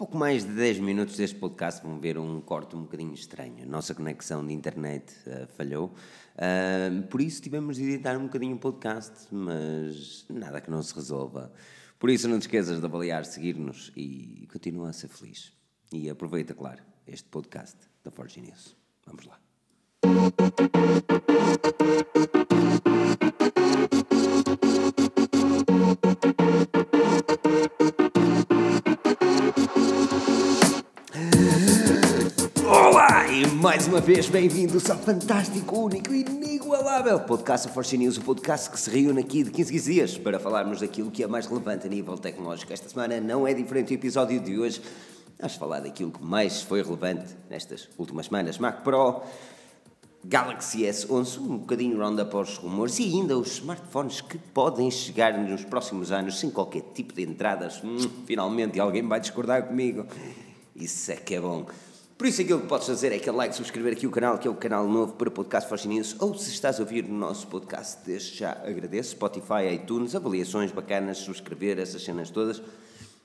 pouco mais de 10 minutos deste podcast vão ver um corte um bocadinho estranho. Nossa conexão de internet uh, falhou. Uh, por isso tivemos de editar um bocadinho o podcast, mas nada que não se resolva. Por isso não te esqueças de avaliar, seguir-nos e continua a ser feliz. E aproveita, claro, este podcast da Forge News. Vamos lá. Mais uma vez bem-vindos ao fantástico, único e inigualável podcast of Force News, o podcast que se reúne aqui de 15 15 dias para falarmos daquilo que é mais relevante a nível tecnológico. Esta semana não é diferente do episódio de hoje. Vamos falar daquilo que mais foi relevante nestas últimas semanas. Mac Pro, Galaxy S11, um bocadinho round-up aos rumores e ainda os smartphones que podem chegar nos próximos anos sem qualquer tipo de entradas. Hum, finalmente alguém vai discordar comigo. Isso é que é bom. Por isso aquilo que podes fazer é aquele like, subscrever aqui o canal, que é o canal novo para o Podcast Force News, ou se estás a ouvir o nosso podcast, desde já agradeço, Spotify, iTunes, avaliações bacanas, subscrever, essas cenas todas.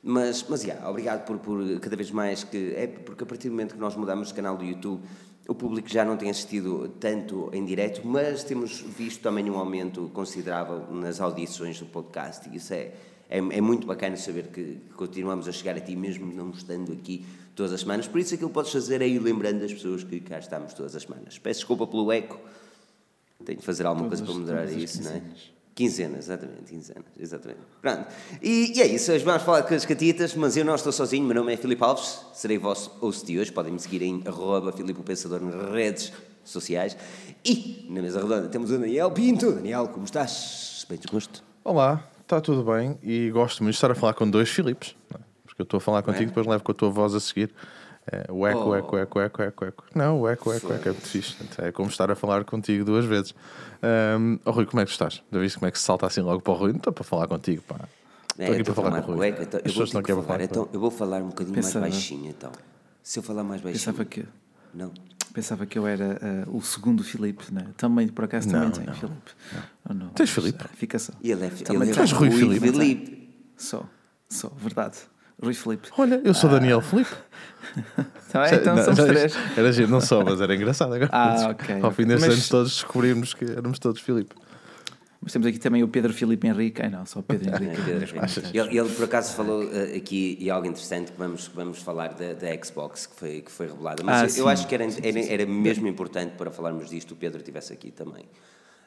Mas, mas, yeah, obrigado por, por cada vez mais que... É porque a partir do momento que nós mudamos de canal do YouTube, o público já não tem assistido tanto em direto, mas temos visto também um aumento considerável nas audições do podcast, e isso é, é, é muito bacana saber que continuamos a chegar a ti, mesmo não estando aqui todas as semanas. Por isso, aquilo que podes fazer é ir lembrando as pessoas que cá estamos todas as semanas. Peço desculpa pelo eco, tenho de fazer alguma Todas- coisa para as isso, não é? quinzenas. Quinzenas, exatamente, quinzenas, exatamente. Pronto. E, e é isso, hoje vamos falar com as catitas, mas eu não estou sozinho, meu nome é Filipe Alves, serei vosso host de hoje, podem me seguir em arroba Filipe o Pensador nas redes sociais. E na mesa redonda temos o Daniel Pinto. Daniel, como estás? Bem disposto? Olá, está tudo bem e gosto muito de estar a falar com dois Filipes, não é? Porque eu estou a falar contigo, depois levo com a tua voz a seguir. É, o eco, Oh. eco, eco, eco, eco, eco. Não, o eco, eco, eco é muito fixe. É como estar a falar contigo duas vezes. Um, oh, Rui, como é que estás? Já viste como é que se salta assim logo para o Rui? Não estou para falar contigo, pá. Estou aqui É, para falar com o Rui. Eco, então, As eu vou não falar, falar. então eu vou falar um bocadinho Pensava- mais baixinho, então. Se eu falar mais baixinho... Pensava que, Não. pensava que eu era uh, o segundo Filipe, né? Também, por acaso, também Não, tenho não. Filipe. Oh, não. Tens Filipe? Fica só. E ele é, Também ele é Rui Filipe. Filipe. Só, só, verdade. Rui Filipe. Olha, eu sou Daniel Filipe. Tá bem? então Não, somos três. Era giro, não só, mas era engraçado agora. Ah, ok, Ao fim destes Mas- anos todos descobrimos que éramos todos Filipe. Mas temos aqui também o Pedro Filipe Henrique. Ai não, só o Pedro É, Henrique. Pedro Henrique. Ele, ele, por acaso falou eh, aqui e algo interessante que vamos, vamos falar da, da Xbox que foi, que foi revelada. Mas Ah, eu, sim. eu acho que era, era, era mesmo importante para falarmos disto o Pedro estivesse aqui também.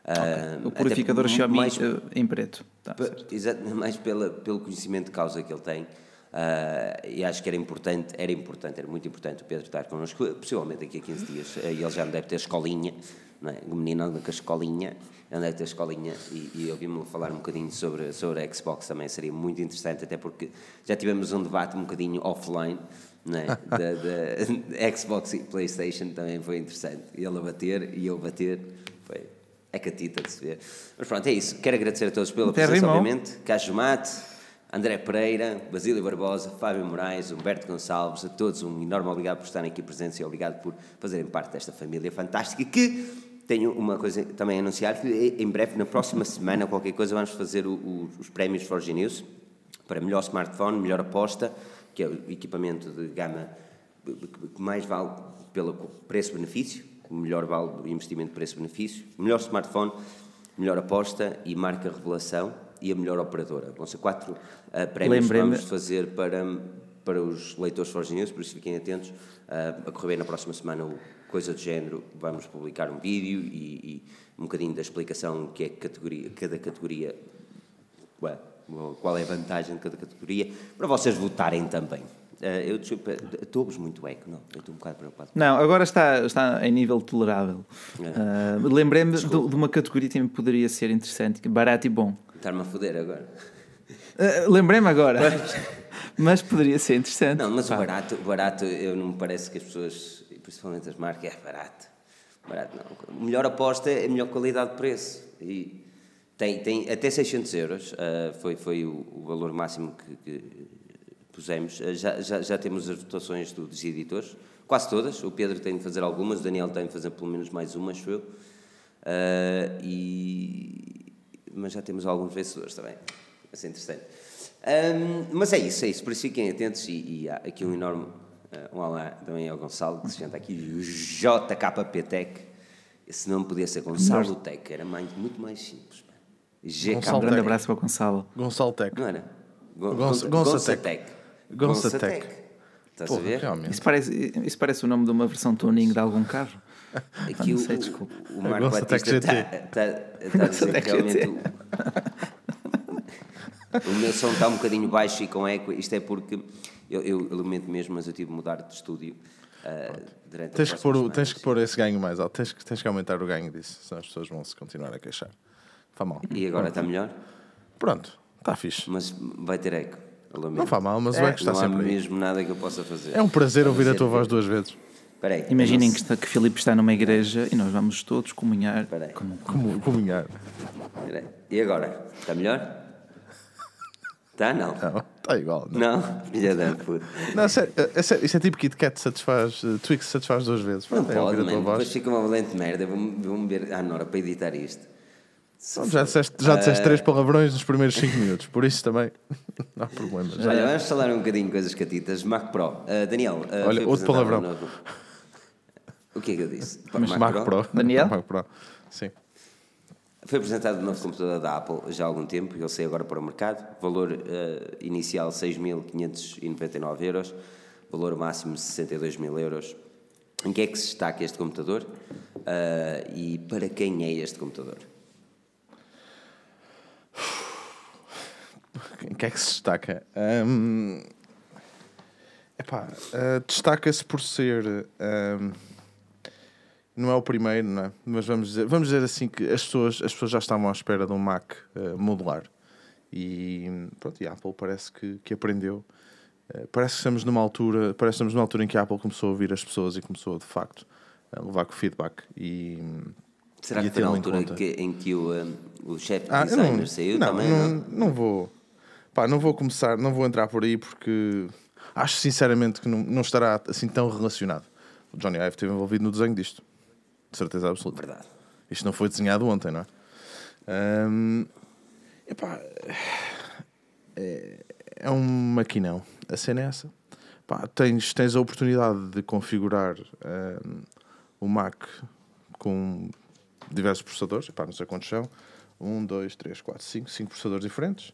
Ah, O até purificador Xiaomi mais, uh, em preto. Tá, exato, mais pela, pelo conhecimento de causa que ele tem. Ah, e acho que era importante, era importante, era muito importante o Pedro estar connosco, possivelmente daqui a 15 dias. eh, E ele já não deve ter escolinha, não é? o menino anda com a escolinha, ele deve ter escolinha. E, e ouvimos-lo falar um bocadinho sobre, sobre a Xbox também seria muito interessante, até porque já tivemos um debate um bocadinho offline. Não é? da, da Xbox e PlayStation também foi interessante. Ele a bater e eu bater, foi é catita de se ver. Mas pronto, é isso. Quero agradecer a todos pela Até presença, rimou. obviamente. Mate, André Pereira, Basílio Barbosa, Fábio Moraes, Humberto Gonçalves, a todos um enorme obrigado por estarem aqui presentes e obrigado por fazerem parte desta família fantástica que tenho uma coisa também a anunciar, que em breve, na próxima semana, qualquer coisa, vamos fazer o- o- os prémios Forge News para melhor smartphone, melhor aposta, que é o equipamento de gama que mais vale pelo preço-benefício, melhor vale o investimento preço-benefício, melhor smartphone, melhor aposta e marca revelação e a melhor operadora. Vão ser quatro ah, prémios que vamos fazer para, para os leitores Forge News, por isso fiquem atentos. Ah, a correr bem na próxima semana, o coisa do género, vamos publicar um vídeo e, e um bocadinho da explicação que é categoria, cada categoria Ué, qual é a vantagem de cada categoria, para vocês votarem também. Eh, eu estou-vos muito eco, não, eu estou um bocado preocupado. Não, agora está, está em nível tolerável. Ah, Lembrei-me de, de uma categoria que também poderia ser interessante, é barato e bom. Estar-me a foder agora. Ah, Lembrei-me agora. Mas poderia ser interessante. Não, mas o Pá. barato, o barato, eu não me parece que as pessoas, principalmente as marcas, é barato. Barato não. A melhor aposta é a melhor qualidade de preço. E tem, tem até 600 euros, ah, foi, foi o, o valor máximo que, que pusemos. Ah, já, já, já temos as votações do- dos editores, quase todas. O Pedro tem de fazer algumas, o Daniel tem de fazer pelo menos mais uma, acho eu. Ah, e, mas já temos alguns vencedores também. Vai ser interessante. Ahm, mas é isso, é isso. Por isso fiquem atentos e, e há aqui um enorme ah, um olá também ao Gonçalo, que se chama aqui o JKP Tech. Esse nome podia ser Gonçalo Tech, era mais, muito mais simples. GK Um Gonçalo grande Tech. abraço para o Gonçalo. Gonçalo Tech. Não era? Go- Gonça- Gonça- Gonça Tech. Gonça Gonça Tech. Tech. Estás a ver? realmente. Isso parece, isso parece o nome de uma versão tuning de algum carro. Aqui não o, sei, o- desculpa. o Marco Batista está GT. tá, a dizer que realmente o, o meu som está um bocadinho baixo e com eco. Isto é porque eu, eu lamento mesmo, mas eu tive de mudar de estúdio ah, durante Tens que, pôr, tens que pôr esse ganho mais alto. Tens que, tens que aumentar o ganho disso, senão as pessoas vão se continuar a queixar. Fá mal. E agora está melhor? Pronto, está fixe. Mas vai ter eco. Não faz mal, mas o eco está não há sempre aí. mesmo nada que eu possa fazer. É um prazer ouvir a não tua voz duas vezes. Espera aí, Imaginem que, está, que Filipe está numa igreja e nós vamos todos comunhar. Espera aí. Como, Como comunhar. não- espera aí. E agora? Está melhor? Está? Não. Não, está igual. Não, Não? Filha da puta. não é sério, é sério, isso é tipo Kit Kat satisfaz, uh, Twix satisfaz duas vezes. Não Pronto, é pode, ouvir a tua mano. Depois fica uma valente merda. Vou-me vou ver à Nora para editar isto. Pronto, já disseste, já disseste três palavrões nos primeiros 5 minutos, por isso também não há problema. Olha, vamos falar um bocadinho de coisas catitas. Mac Pro. Ah, Daniel, ah, Olha, outro palavrão. Um O que é que eu disse? Mas Mac Pro. Daniel? Mac Pro. Sim. Foi apresentado o novo computador da Apple já há algum tempo, ele saiu agora para o mercado. Valor eh, inicial 6.599 euros, valor máximo 62 mil euros. Em que é que se destaca este computador Ah, e para quem é este computador? Em que é que se destaca? Hum, epá, uh, destaca-se por ser. hum, não é o primeiro, não é? Mas vamos dizer, vamos dizer assim que as pessoas, as pessoas já estavam à espera de um Mac uh, modular. E pronto, e a Apple parece que, que aprendeu. Uh, parece que estamos numa altura, parece que estamos numa altura em que a Apple começou a ouvir as pessoas e começou de facto a levar com feedback e Será e que foi na em altura conta. que- em que o, ah, o chefe Ah, designer não, saiu não, também? não, Não, não vou. Pá, não vou começar, não vou entrar por aí porque acho sinceramente que não, não estará assim tão relacionado. O Johnny Ive esteve envolvido no desenho disto. De certeza absoluta. Verdade. Isto não foi desenhado ontem, não é? Ahm, epá, é, é um maquinão. A cena é essa. Pá, tens, tens a oportunidade de configurar ahm, o Mac com diversos processadores. Epá, não sei quantos são. Um, dois, três, quatro, cinco. Cinco processadores diferentes.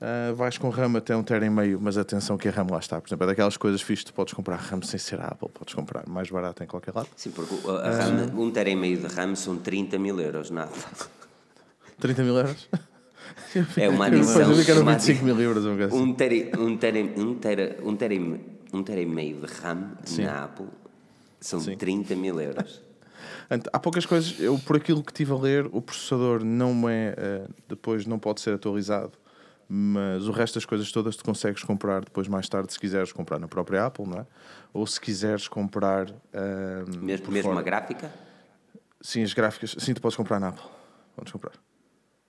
Ah, vais com RAM até um tera e meio, mas atenção que a RAM lá está. Por exemplo, é daquelas coisas fixas, tu podes comprar RAM sem ser Apple, podes comprar mais barato em qualquer lado. Sim, porque o- a RAM, um tera e meio de RAM são 30 mil euros, nada. 30 mil euros? É uma Eu adição. vi que eram uma 25 mil euros. Um gajo assim. Um tera, um, tera, um, tera, um, tera, um tera e meio de RAM Sim. na Apple são Sim. 30 mil euros. Há poucas coisas, eu por aquilo que estive a ler, o processador não é, eh, depois não pode ser atualizado, mas o resto das coisas todas tu consegues comprar depois mais tarde, se quiseres comprar na própria Apple, não é? Ou se quiseres comprar. ah, Mesmo, mesmo fora. a gráfica? Sim, as gráficas, sim, tu podes comprar na Apple. Podes comprar.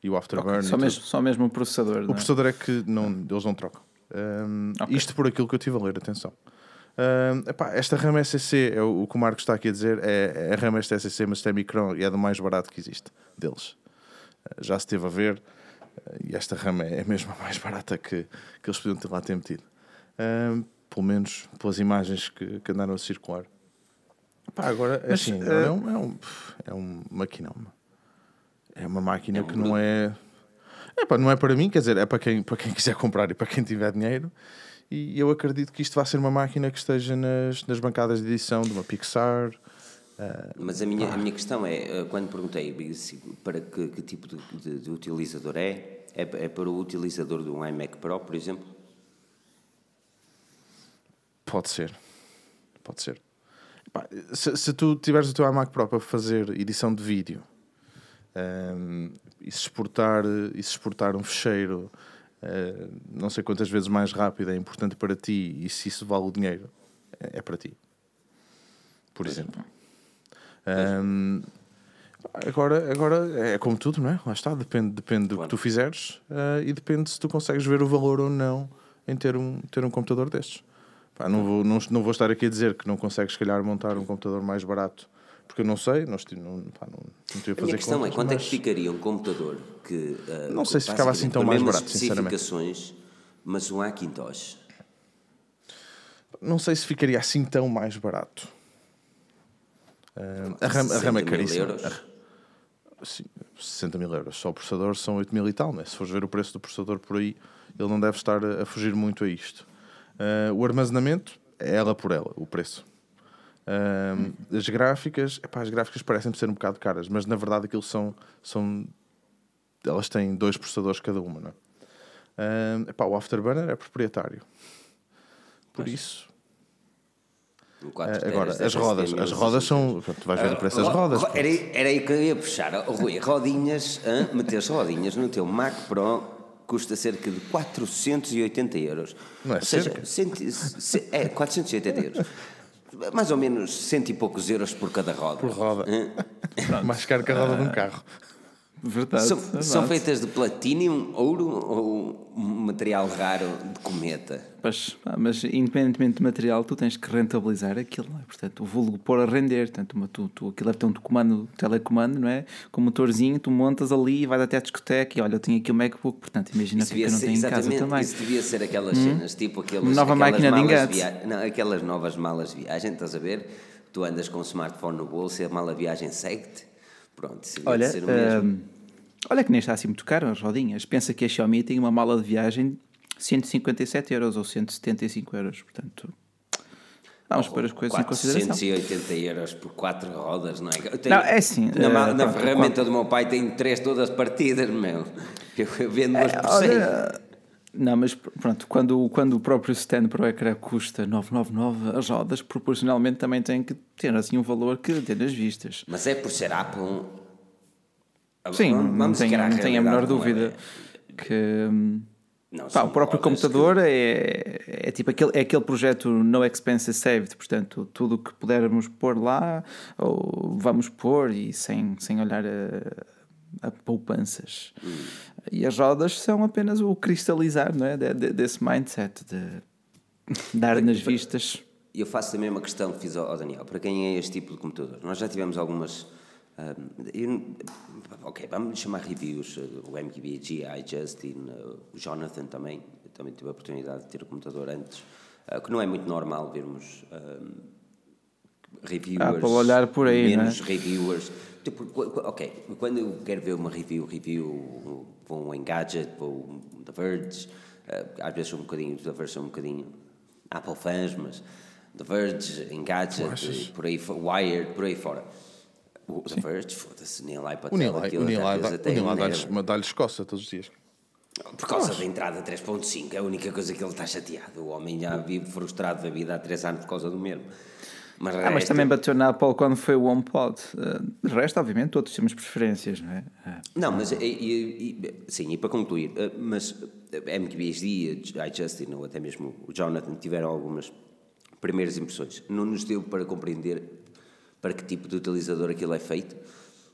E o Afterburn. e Só mesmo, só mesmo o processador. O não é? processador é que não, eles não trocam. Um, Ok. Isto por aquilo que eu estive a ler, atenção. Um, epá, esta RAM SSC, é o, o que o Marco está aqui a dizer, é, é a RAM SSC, mas tem micron e é do mais barato que existe deles. Uh, já se esteve a ver e esta RAM é, é mesmo a mais barata que, que eles podiam ter lá ter metido. Pelo menos pelas imagens que, que andaram a circular. Epá, agora, Mas, assim, eh, é, um, é, um, é um maquinão. É uma máquina É um que não é. É pá, não é para mim, quer dizer, é para quem, para quem quiser comprar e para quem tiver dinheiro. E eu acredito que isto vai ser uma máquina que esteja nas, nas bancadas de edição de uma Pixar. Mas a minha, a minha questão é, eh, quando perguntei se- para que, que tipo de, de- de utilizador é, é, é para o utilizador de um iMac Pro, por exemplo? Pode ser. Pode ser. Se, se tu tiveres o teu iMac Pro para fazer edição de vídeo ehm, e, se exportar, e se exportar um fecheiro eh, não sei quantas vezes mais rápido é importante para ti e se isso vale o dinheiro, é, é para ti. Por exemplo. Ehm, agora, agora é como tudo, não é? Lá está, depende, depende do Claro. que tu fizeres eh, e depende se tu consegues ver o valor ou não em ter um, ter um computador destes. Pá, não, vou, não, não vou estar aqui a dizer que não consegues, se calhar, montar um computador mais barato, porque eu não sei, não, pá, não, não tive a A fazer minha questão é, contas, quanto é que mas- ficaria um computador que... eh, Não sei se ficava assim tão mais barato, sinceramente. Mas um Hackintosh. Não sei se ficaria assim tão mais barato. A, RAM, a RAM 60 é mil caríssima. euros. Sim, 60 mil euros. Só o processador são 8 mil e tal, né? Se fores ver o preço do processador por aí, ele não deve estar a, a fugir muito a isto. Ah, o armazenamento é ela por ela, o preço. Ah, as gráficas, epá, as gráficas parecem ser um bocado caras, mas na verdade aquilo são, são elas têm dois processadores cada uma, não é? Ah, epá, o Afterburner é proprietário. Por isso, Ah, 4 agora, as rodas, 70 as rodas 60 são. pronto, Tu vais ver o preço das Ro- rodas. ro- Era, era aí que eu ia puxar. Rui, rodinhas, meteres rodinhas no teu Mac Pro custa cerca de 480 euros. Não é Ou seja, cento- se- é, 480 euros. Mais ou menos cento e poucos euros por cada roda. Por roda. Mais caro que a roda de um carro. Verdade. São, verdade. são feitas de platinum, ouro ou um material raro de cometa? Mas, mas independentemente de material, tu tens que rentabilizar aquilo, não é? Portanto, o vulgo pôr a render. Portanto, uma, tu, tu, aquilo deve ter um comando, telecomando, não é? Com um motorzinho, tu montas ali e vais até à discoteca e olha, eu tenho aqui o MacBook, portanto, imagina que eu não tenho em casa também. isso devia ser aquelas cenas, tipo aqueles, Uma nova aquelas máquina de malas engate. via- Não, aquelas novas malas de viagem, estás a ver? Tu andas com o smartphone no bolso e a mala de viagem segue-te. Pronto, isso Olha, ser o mesmo. hum, olha que nem está assim muito caro as rodinhas. Pensa que a Xiaomi tem uma mala de viagem de 157 euros ou 175 euros. Portanto, vamos pôr as coisas em consideração. 480 euros por quatro rodas, não é? Tenho- Não, é assim, Na, eh, na pronto, ferramenta do meu pai tem três todas partidas, meu. Eu, eu vendo por cem. É, Olha, não, mas pr- pronto, quando, quando o próprio stand para o ecrã custa 999, as rodas proporcionalmente também têm que ter assim um valor que dê nas vistas. Mas é por ser Apple. Sim, Vamos- não tenho, não tenho a menor dúvida é. que hum, Não, pá, o próprio rodas que- computador é, é tipo aquele, é aquele projeto no expense saved, portanto, tudo o que pudermos pôr lá, ou vamos pôr e sem, sem olhar a, a poupanças. Hum. E as rodas são apenas o cristalizar não é? De- de- desse mindset de dar nas vistas. E eu faço também uma questão que fiz ao ao Daniel. Para quem é este tipo de computador? Nós já tivemos algumas. ah, eu- ok, vamos chamar reviews. ah, O MKBG, a Justin, ah, o Jonathan também. Eu também tive a oportunidade de ter o computador antes. ah, que não é muito normal vermos ah, reviewers. Ah, para olhar por aí, Menos não reviewers. Tipo, ok, quando eu quero ver uma review, review, vou em Gadget, vou da Verge. às vezes um bocadinho, da Verge um bocadinho Apple fãs, mas The Verge, Engadget, por aí, Wired, por aí fora. O The Verge, foda-se, nem lá e para O Nilai, aquilo o dá- vezes o dá-lhes dá-lhes escoça todos os dias. Por causa da entrada 3.5, é a única coisa que ele está chateado. O homem já vive frustrado da vida há 3 anos por causa do mesmo. Mas, Ah, mas também bateu na Apple quando foi o HomePod. Uh, de resto, obviamente, todos temos preferências, não é? Ah. Não, mas e, e- e- sim, e para concluir, eh, mas a MQBHD, a iJustin ou até mesmo o Jonathan tiveram algumas primeiras impressões. Não nos deu para compreender para que tipo de utilizador aquilo é feito.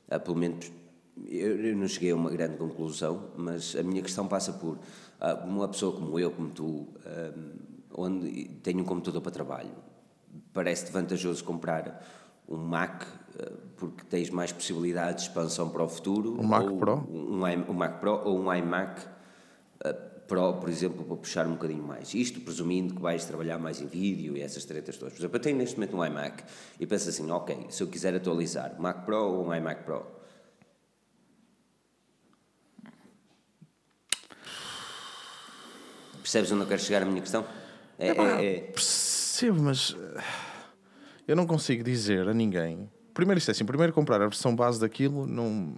Ah, pelo menos eu, não cheguei a uma grande conclusão, mas a minha questão passa por ah, uma pessoa como eu, como tu, ah, onde tem um computador para trabalho, parece-te vantajoso comprar um Mac ah, porque tens mais possibilidades de expansão para o futuro. Um Mac Pro? Um, um Mac Pro ou um iMac Pro, por exemplo, para puxar um bocadinho mais. Isto presumindo que vais trabalhar mais em vídeo e essas tretas todas. Por exemplo, eu tenho neste momento um iMac e penso assim, ok, se eu quiser atualizar, Mac Pro ou um iMac Pro? Percebes onde eu quero chegar a minha questão? É, é- é- Percebo, mas eh, eu não consigo dizer a ninguém. Primeiro, isto é assim: primeiro, comprar a versão base daquilo, não.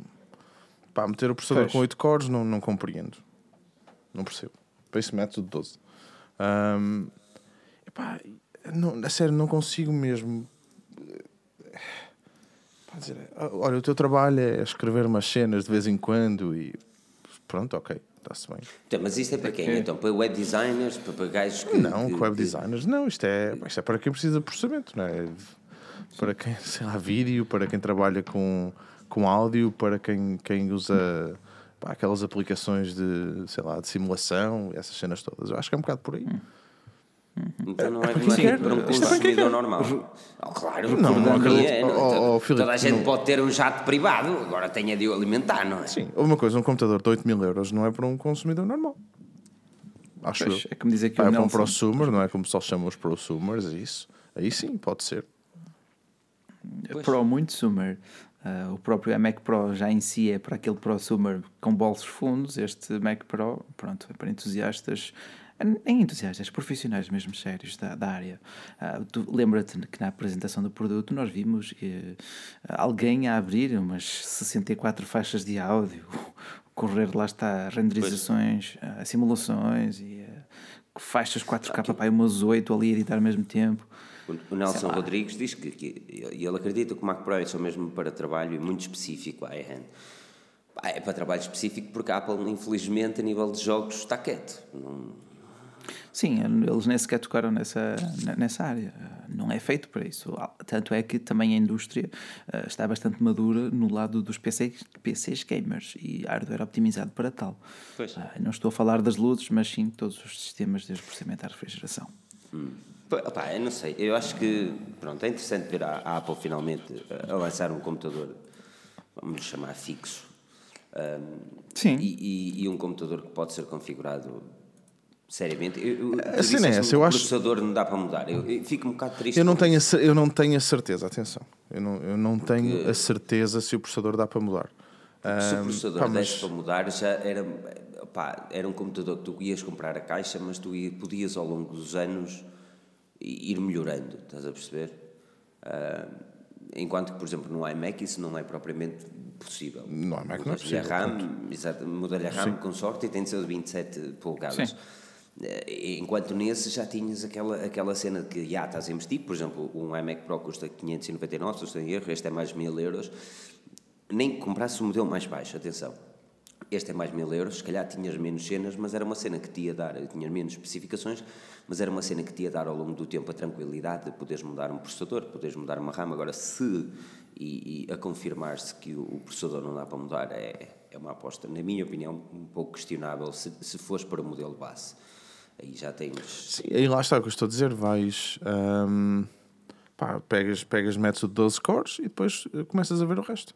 Pá, meter o processador Pois. com 8 cores, não, não compreendo. Não percebo. Para isso, método 12. Ahm, epá, não, a sério, não consigo mesmo. dizer, "Ah, olha, o teu trabalho é escrever umas cenas de vez em quando e. Pronto, ok, está-se bem. Então, mas isto é para quem? que- Então, para web designers, para, para gajos que. Não, que- web que- designers, não, isto é, isto é para quem precisa de processamento, não é? Para quem, sei lá, vídeo, para quem trabalha com, com áudio, para quem, quem usa pá, aquelas aplicações de, sei lá, de simulação, essas cenas todas. Eu acho que é um bocado por aí. Então não é, para é quem quer. para um é consumidor quer. normal. Oh, claro, Não, não, acredito. é, Oh, oh, toda- Filipe, toda a gente não- pode ter um jato privado, agora tenha de o alimentar, não é? Sim, uma coisa, um computador de 8 mil euros não é para um consumidor normal. acho Pois, eu. é como dizer que Pá, é para um prosumer, não é como só chamam os prosumers, é isso. Aí sim, pode ser. Pro muito Summer. Ah, o próprio Mac Pro já em si é para aquele prosumer com bolsos fundos. Este Mac Pro, pronto, é para entusiastas, nem entusiastas, profissionais mesmo sérios da, da área. Ah, tu Lembra-te que na apresentação do produto nós vimos eh, alguém a abrir umas 64 faixas de áudio, correr lá está renderizações, ah, simulações e ah, faixas 4K para umas 8 ali a editar ao mesmo tempo. O- Nelson Rodrigues diz que, que e ele acredita que o Mac Pro é só mesmo para trabalho e muito específico a iHand. É para trabalho específico porque a Apple, infelizmente, a nível de jogos, está quieto. Não- Sim, eles nem sequer tocaram nessa, nessa área. Não é feito para isso. Tanto é que também a indústria eh, está bastante madura no lado dos PCs, PCs gamers e hardware optimizado para tal. Pois. Ah, Não estou a falar das luzes, mas sim todos os sistemas o processamento à refrigeração. Pá, opá, eu não sei. Eu acho que pronto, é interessante ver a, a Apple finalmente a, a lançar um computador, vamos chamar fixo. Ahm, Sim. E, e- e um computador que pode ser configurado seriamente. Eu, eu, tu A cena é essa, eu o acho- processador não dá para mudar. Eu, eu fico um bocado triste. Eu não, tenho a, eu não tenho a certeza, atenção. Eu não, eu não tenho a certeza se o processador dá para mudar. Se o processador pá, mas- para mudar, já era, era um computador que tu ias comprar a caixa, mas tu ia- podias ao longo dos anos ir melhorando, estás a perceber? Ah, enquanto que, por exemplo, no iMac isso não é propriamente possível. No iMac não é possível, RAM, exato, muda-lhe a RAM com sorte e tem de ser de 27 polegadas. Sim. Eh, Enquanto nesse já tinhas aquela, aquela cena de que já estás a investir, por exemplo, um iMac Pro custa 599, se não erro, este é mais 1000 euros, nem que comprasse o modelo mais baixo, atenção. Este é mais 1000 euros, se calhar tinhas menos cenas, mas era uma cena que te ia dar, tinhas menos especificações, mas era uma cena que te ia dar ao longo do tempo a tranquilidade de poderes mudar um processador, poderes mudar uma RAM. Agora, se e, e a confirmar-se que o, o processador não dá para mudar, é, é uma aposta, na minha opinião, um pouco questionável se, se fores para o modelo base. Aí já tens. Sim, aí lá está o que eu estou a dizer. Vais. ahm, pá, pegas, pegas, metes o de 12 cores e depois eh, começas a ver o resto.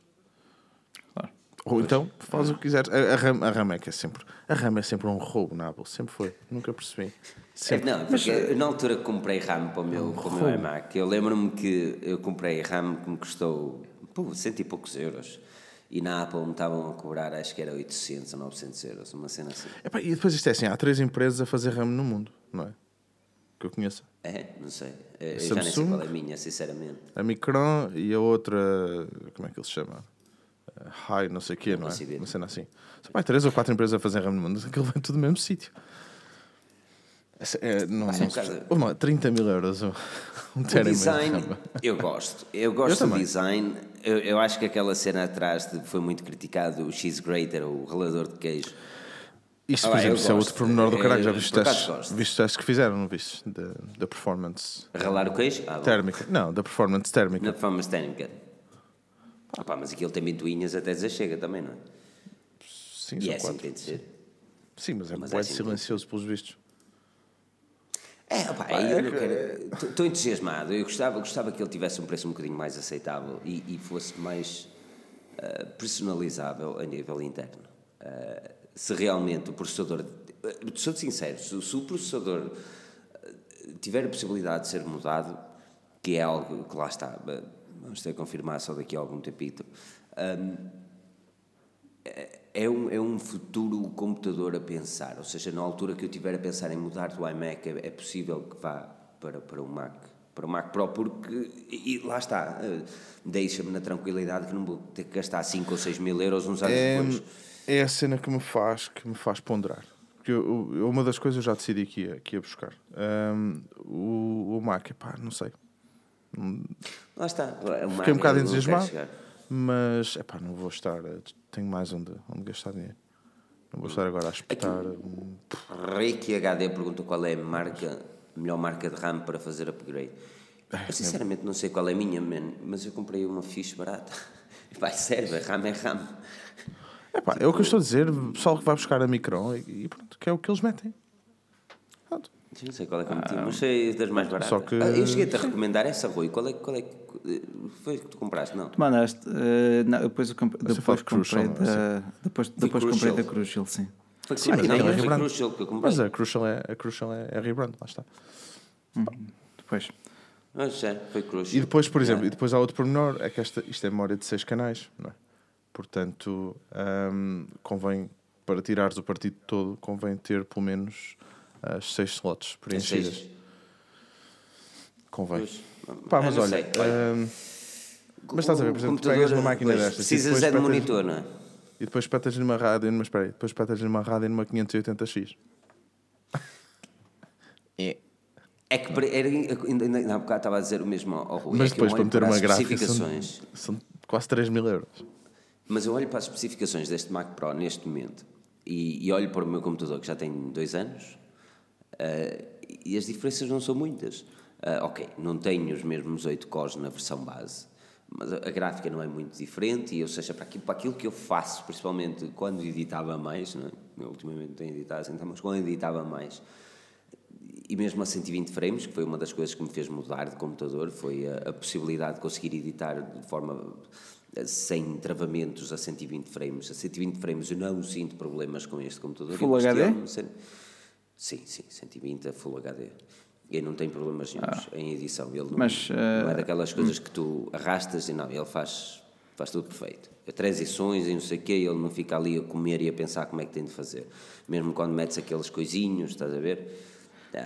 Ou então faz o que quiseres. A, a, RAM, a RAM é que é sempre. A RAM é sempre um roubo na Apple. Sempre foi. Nunca percebi. É, Sempre. não, porque na altura que comprei RAM para o meu, para o meu iMac, eu lembro-me que eu comprei RAM que me custou pô, cento e poucos euros. E na Apple me estavam a cobrar, acho que era 800 ou 900 euros, uma cena assim. Epá, e depois isto é assim: há três empresas a fazer RAM no mundo, não é? Que eu conheço. É? Não sei. Eu já nem sei Samsung? qual é a minha, sinceramente. A Micron e a outra. Como é que ele se chama? Eh, High, não sei o quê, não, consigo é? Uma cena assim. Só pá, três ou quatro empresas a fazer RAM no mundo, aquilo vem tudo no mesmo sítio. Essa- é, não, é não um sei. bocado- Ô, mano, 30 mil euros. Um, de design, eu gosto. Eu gosto Eu do também. design. Eu, eu acho que aquela cena atrás de- foi muito criticado, o cheese grater, o ralador de queijo. Isto, Ah, por bem, exemplo, isso é outro pormenor do caralho. Já viste testes, viste que fizeram, não viste? Da, da performance Ralar o queijo? Ah, térmica. Não, da performance térmica. Na performance térmica. Ah, pá, mas aquilo tem ventoinhas até dizer chega também, não é? Sim, E é assim que quatro. tem de ser. Sim, mas é Mas é assim silencioso pelos vistos. É, opá, eu não quero. Estou entusiasmado. Eu gostava, gostava que ele tivesse um preço um bocadinho mais aceitável e, e fosse mais ah, personalizável a nível interno. Ah, se realmente o processador. ah, Sou sincero, se, se o processador tiver a possibilidade de ser mudado, que é algo que lá está, vamos ter que confirmar só daqui a algum tempito. ah, é um, é um futuro computador a pensar, ou seja, na altura que eu estiver a pensar em mudar do iMac, é, é possível que vá para, para o Mac, para o Mac Pro, porque, e, lá está, eh, deixa-me na tranquilidade que não vou ter que gastar 5 ou 6 mil euros uns anos É, depois. é a cena que me faz, que me faz ponderar. Porque eu, eu- uma das coisas eu já decidi que ia, que ia buscar. Ahm, o, o Mac, pá, não sei. Lá está. é uma- Fiquei um bocado entusiasmado. Mas, é pá, não vou estar. Tenho mais onde, onde gastar dinheiro. Não vou estar agora a espetar. um- Reiki HD pergunta qual é a marca, a melhor marca de RAM para fazer upgrade. É, Eu sinceramente não sei qual é a minha, man, mas eu comprei uma fixe barata. Vai, serve, RAM é RAM. É pá, é o que eu estou a dizer. O pessoal que vai buscar a Micron e, e pronto, que é o que eles metem. Não sei qual é que eu meti, mas sei das mais baratas. só que- Ah, eu cheguei-te a recomendar essa, Rui. Qual é, qual é que foi que tu compraste? Não. Tu mandaste, eh, não, depois, eu comprei, Você depois comprei Crucial, não é? da, depois, depois comprei da Crucial, sim. Foi Sim, Crucial, mas não, é foi rebrand. Crucial que eu comprei. Mas a Crucial é, a Crucial é, é rebrand, lá está. Depois. Mas é, foi Crucial. E depois, por exemplo, É. e depois há outro pormenor, é que esta, isto é memória de 6 canais, não é? Portanto, hum, convém, para tirares o partido todo, convém ter pelo menos as 6 slots preenchidas. seis. Convém. Pois. Pá, Ah, mas não olha, sei. Hum, mas estás a ver, por exemplo, tu pegas numa máquina destas Precisas é de monitor, não é? e depois petas numa rádio, mas espera aí, depois petas numa rádio numa 580x. É. É que era, ainda, há bocado estava a dizer o mesmo ao Rui. Mas é depois para meter uma gráfica são, são quase 3 mil euros. Mas eu olho para as especificações deste Mac Pro neste momento e, e olho para o meu computador que já tem dois anos eh, e as diferenças não são muitas. Eh, ok, não tenho os mesmos 8 cores na versão base, mas a, a gráfica não é muito diferente e, ou seja, para aquilo, para aquilo que eu faço, principalmente quando editava mais, não é? eu ultimamente não tenho editado assim, então, mas quando editava mais, e mesmo a 120 frames, que foi uma das coisas que me fez mudar de computador, foi a, a possibilidade de conseguir editar de forma sem travamentos a 120 frames. A 120 frames eu não sinto problemas com este computador. Full HD? Sim, sim, 120 a Full HD. E não tem problemas nenhums em edição. Ele não, Mas, não é eh, daquelas coisas que tu arrastas e não, ele faz, faz tudo perfeito. Transições e não sei o quê, ele não fica ali a comer e a pensar como é que tem de fazer. Mesmo quando metes aqueles coisinhos, estás a ver?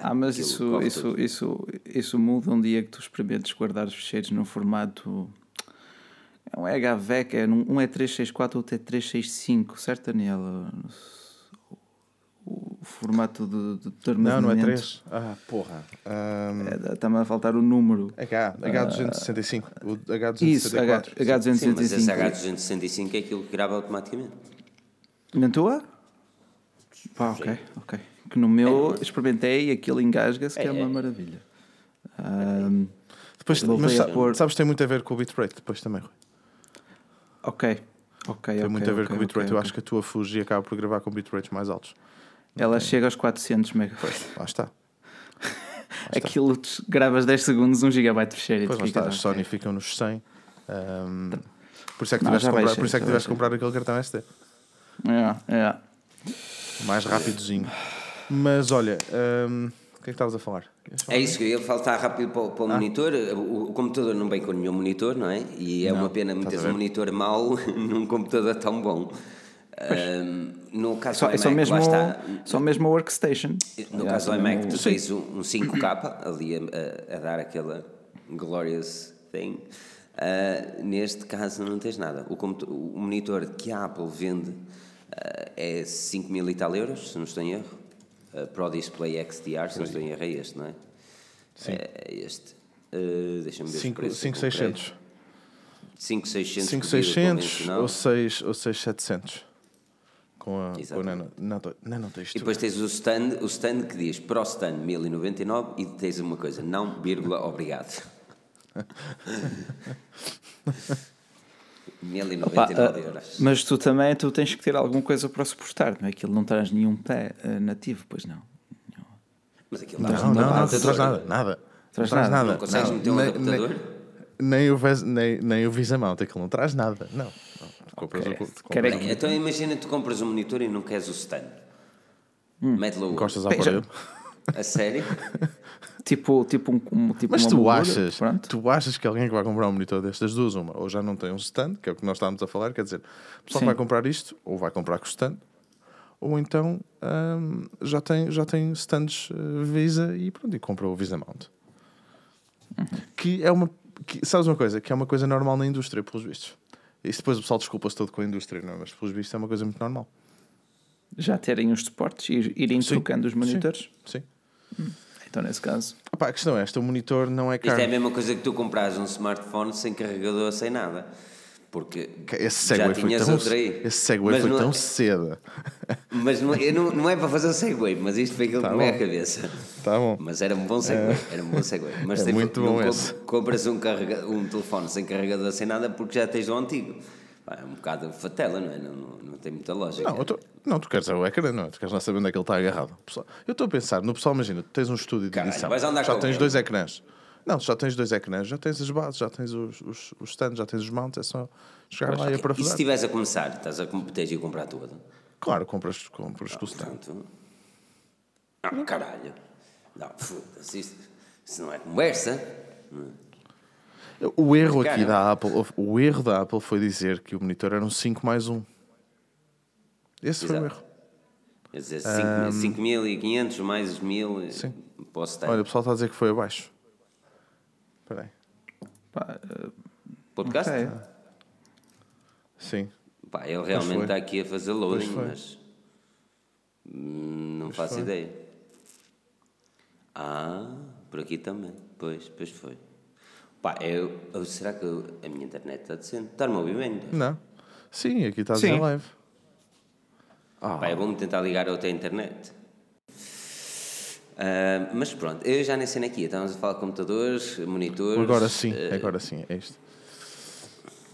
Ah, mas isso, isso, tudo. isso, isso muda um dia que tu experimentes guardar os ficheiros no formato. É um HVEC, é num- um é 364, outro é 365, certo, Daniel? O formato de, de Não, não é armazenamento. 3. Ah, porra. Hum, É, Está-me a faltar o número. H, H265. O H264. Isso, H, H265. Sim, mas esse H265 é aquilo que grava automaticamente. Na tua? Pá, ok, ok. Que no meu experimentei e aquilo engasga-se, que é, É, uma é. maravilha. Ahm, Depois, mas pôr- sabes, tem muito a ver com o bitrate depois também, Rui. ok, ok, Tem ok, muito a ver ok, com o bitrate. ok, Eu acho que a tua Fuji acaba por gravar com bitrates mais altos. Ela chega aos 400 megabytes. Lá está. Aquilo tu gravas 10 segundos, 1 GB de fecheiro e Depois tu lá está. As. Sony ficam nos 100. Hum, por isso é que Não, tiveste comprar, por isso é que tiveste de comprar aquele cartão SD. É, é. Mais rapidozinho. Mas olha, hum, o que é que estavas a falar? É isso ia faltar rápido para, o- para o monitor. O, o computador não vem com nenhum monitor, não é? E é uma pena meteres a um monitor mau num computador tão bom. Ahm, no caso Só, do é só iMac, mesmo, lá está. só mesmo a workstation. No Já, caso do iMac, tu tens um, um 5K ali a, a- dar aquela glorious thing. Ah, neste caso, não tens nada. O, o monitor que a Apple vende ah, é 5 mil e tal euros, se não estou em erro. Ah, Pro Display XDR, se não estou em erro, é este, não é? Sim. É este. Ah, Deixa-me ver os preços. 5600. 5600. 5600 ou 6 ou 6700. Com a, com a nano, nano, nanotextura. E depois tens o stand, o stand que diz Pro Stand 1099 e tens uma coisa, não, vírgula, obrigado. 1099 Pá, ah, euros. mas tu também tu tens que ter alguma coisa para suportar, não é? Aquilo não traz nenhum pé ah, nativo, pois não. Mas aquilo Não, não, não, não, adaptador. traz nada. Nada. Traz não traz nada. nada. Não consegues meter um nem, adaptador? Nem, nem o, ves- nem, nem o Visa Mount, aquilo não traz nada. Não. Compras Ok. o- compras é Então imagina que tu compras um monitor e não queres o stand. Mete-lhe o. Encostas à parede. A sério? Tipo, tipo, um, um- tipo Mas uma tu achas, pronto. tu achas que alguém que vai comprar um monitor destas duas, uma, ou já não tem um stand, que é o que nós estávamos a falar, quer dizer, o pessoal vai comprar isto, ou vai comprar com stand, ou então hum, já, tem, já tem stands eh, Visa e pronto, e compra o Visa Mount. Uhum. Que é uma. Que, sabes uma coisa? Que é uma coisa normal na indústria, pelos vistos. Isso depois o pessoal desculpa-se todo com a indústria, não é? mas pelos vistos é uma coisa muito normal. Já terem os suportes e irem Sim, trocando os sim. monitores. Sim. Então, nesse caso, Opa, a questão é esta: o monitor não é Isto caro. é a mesma coisa que tu compras um smartphone sem carregador, sem nada. Porque Esse já segue foi tinhas tão, outro aí. esse segue foi tão cedo. Mas não, eu não, não é para fazer o segue, mas isto foi aquilo Tá que me à bom. cabeça. Tá bom. Mas era um bom segue, era um bom segue. Mas É muito bom esse. compras um, carrega, um telefone sem carregador, sem nada, porque já tens o antigo. É um bocado fatela, não é? Não, não, não tem muita lógica. Não, tô- não, tu queres é o ecrã, não é? Tu queres lá saber onde é que ele está agarrado. Pessoal, eu estou a pensar, no pessoal, imagina, tu tens um estúdio de Caralho, edição, vais andar já tens ele. dois ecrãs. Não, já tens dois ecrãs, já tens as bases, já tens os, os, os stands, já tens os mounts, é só chegar lá e E se estivesse a começar, estás a tens de comprar tudo. Claro, compras, compras com o stand. Portanto, ah, caralho. Não, foda-se, isso, isso não é conversa. O erro aqui da Apple, o erro da Apple foi dizer que o monitor era um 5 mais 1. Esse foi o Exato. erro. Quer dizer, 5.500 mais 1.000, Sim. posso ter. Olha, o pessoal está a dizer que foi abaixo. Espera aí. Pá, eh, Podcast? ok. Sim. Pá, ele foi. realmente está aqui a fazer loading, foi. mas hum, não faço ideia. Ah, por aqui também. Pois, pois foi. Pá, eu, eu- será que eu- a minha internet está decente? Está-me a ouvir bem? Não. Sim, aqui está a dizer Sim. live. Ah, Pá, é bom tentar ligar a outra internet. Ah, mas pronto, eu já nem sei aqui. Estávamos a falar de computadores, monitores. agora sim, eh, agora sim, é isto.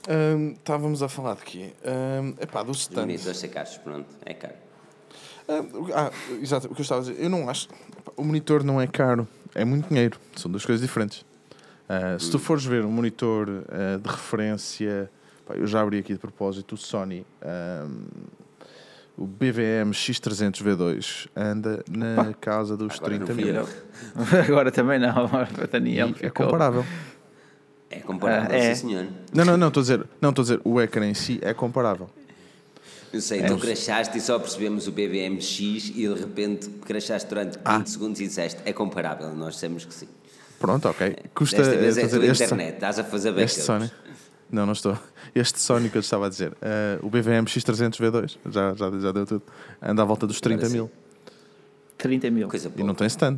Ahm, estávamos a falar de quê? Ahm, epá, do stand. monitores caros, pronto, é caro. Ah, exato, o que eu estava a dizer, eu não acho. epá, O monitor não é caro, é muito dinheiro, são duas coisas diferentes. Ah, se tu fores ver um monitor ah, de referência, pá, eu já abri aqui de propósito o Sony, ahm, o BVM X300V2, anda na casa dos Agora não 30 fui mil. Agora também não, Daniel. É ficou. comparável. É comparável, é. sim senhor. Não, não, não, estou a dizer, não, estou a dizer, o ecrã em si é comparável. Eu sei, tu crachaste e só percebemos o BBMX e de repente crachaste durante 20 Ah. segundos e disseste é comparável, nós dissemos que sim. Pronto, ok. Custa Desta vez é a fazer tua este, internet, estás a fazer este backups. Sony. Não, não estou. Este Sony que eu te estava a dizer, eh, o BVM X300V2, já, já, já deu tudo. Anda à volta dos 30 sim. mil 30 mil. Coisa e boa. não tem stand.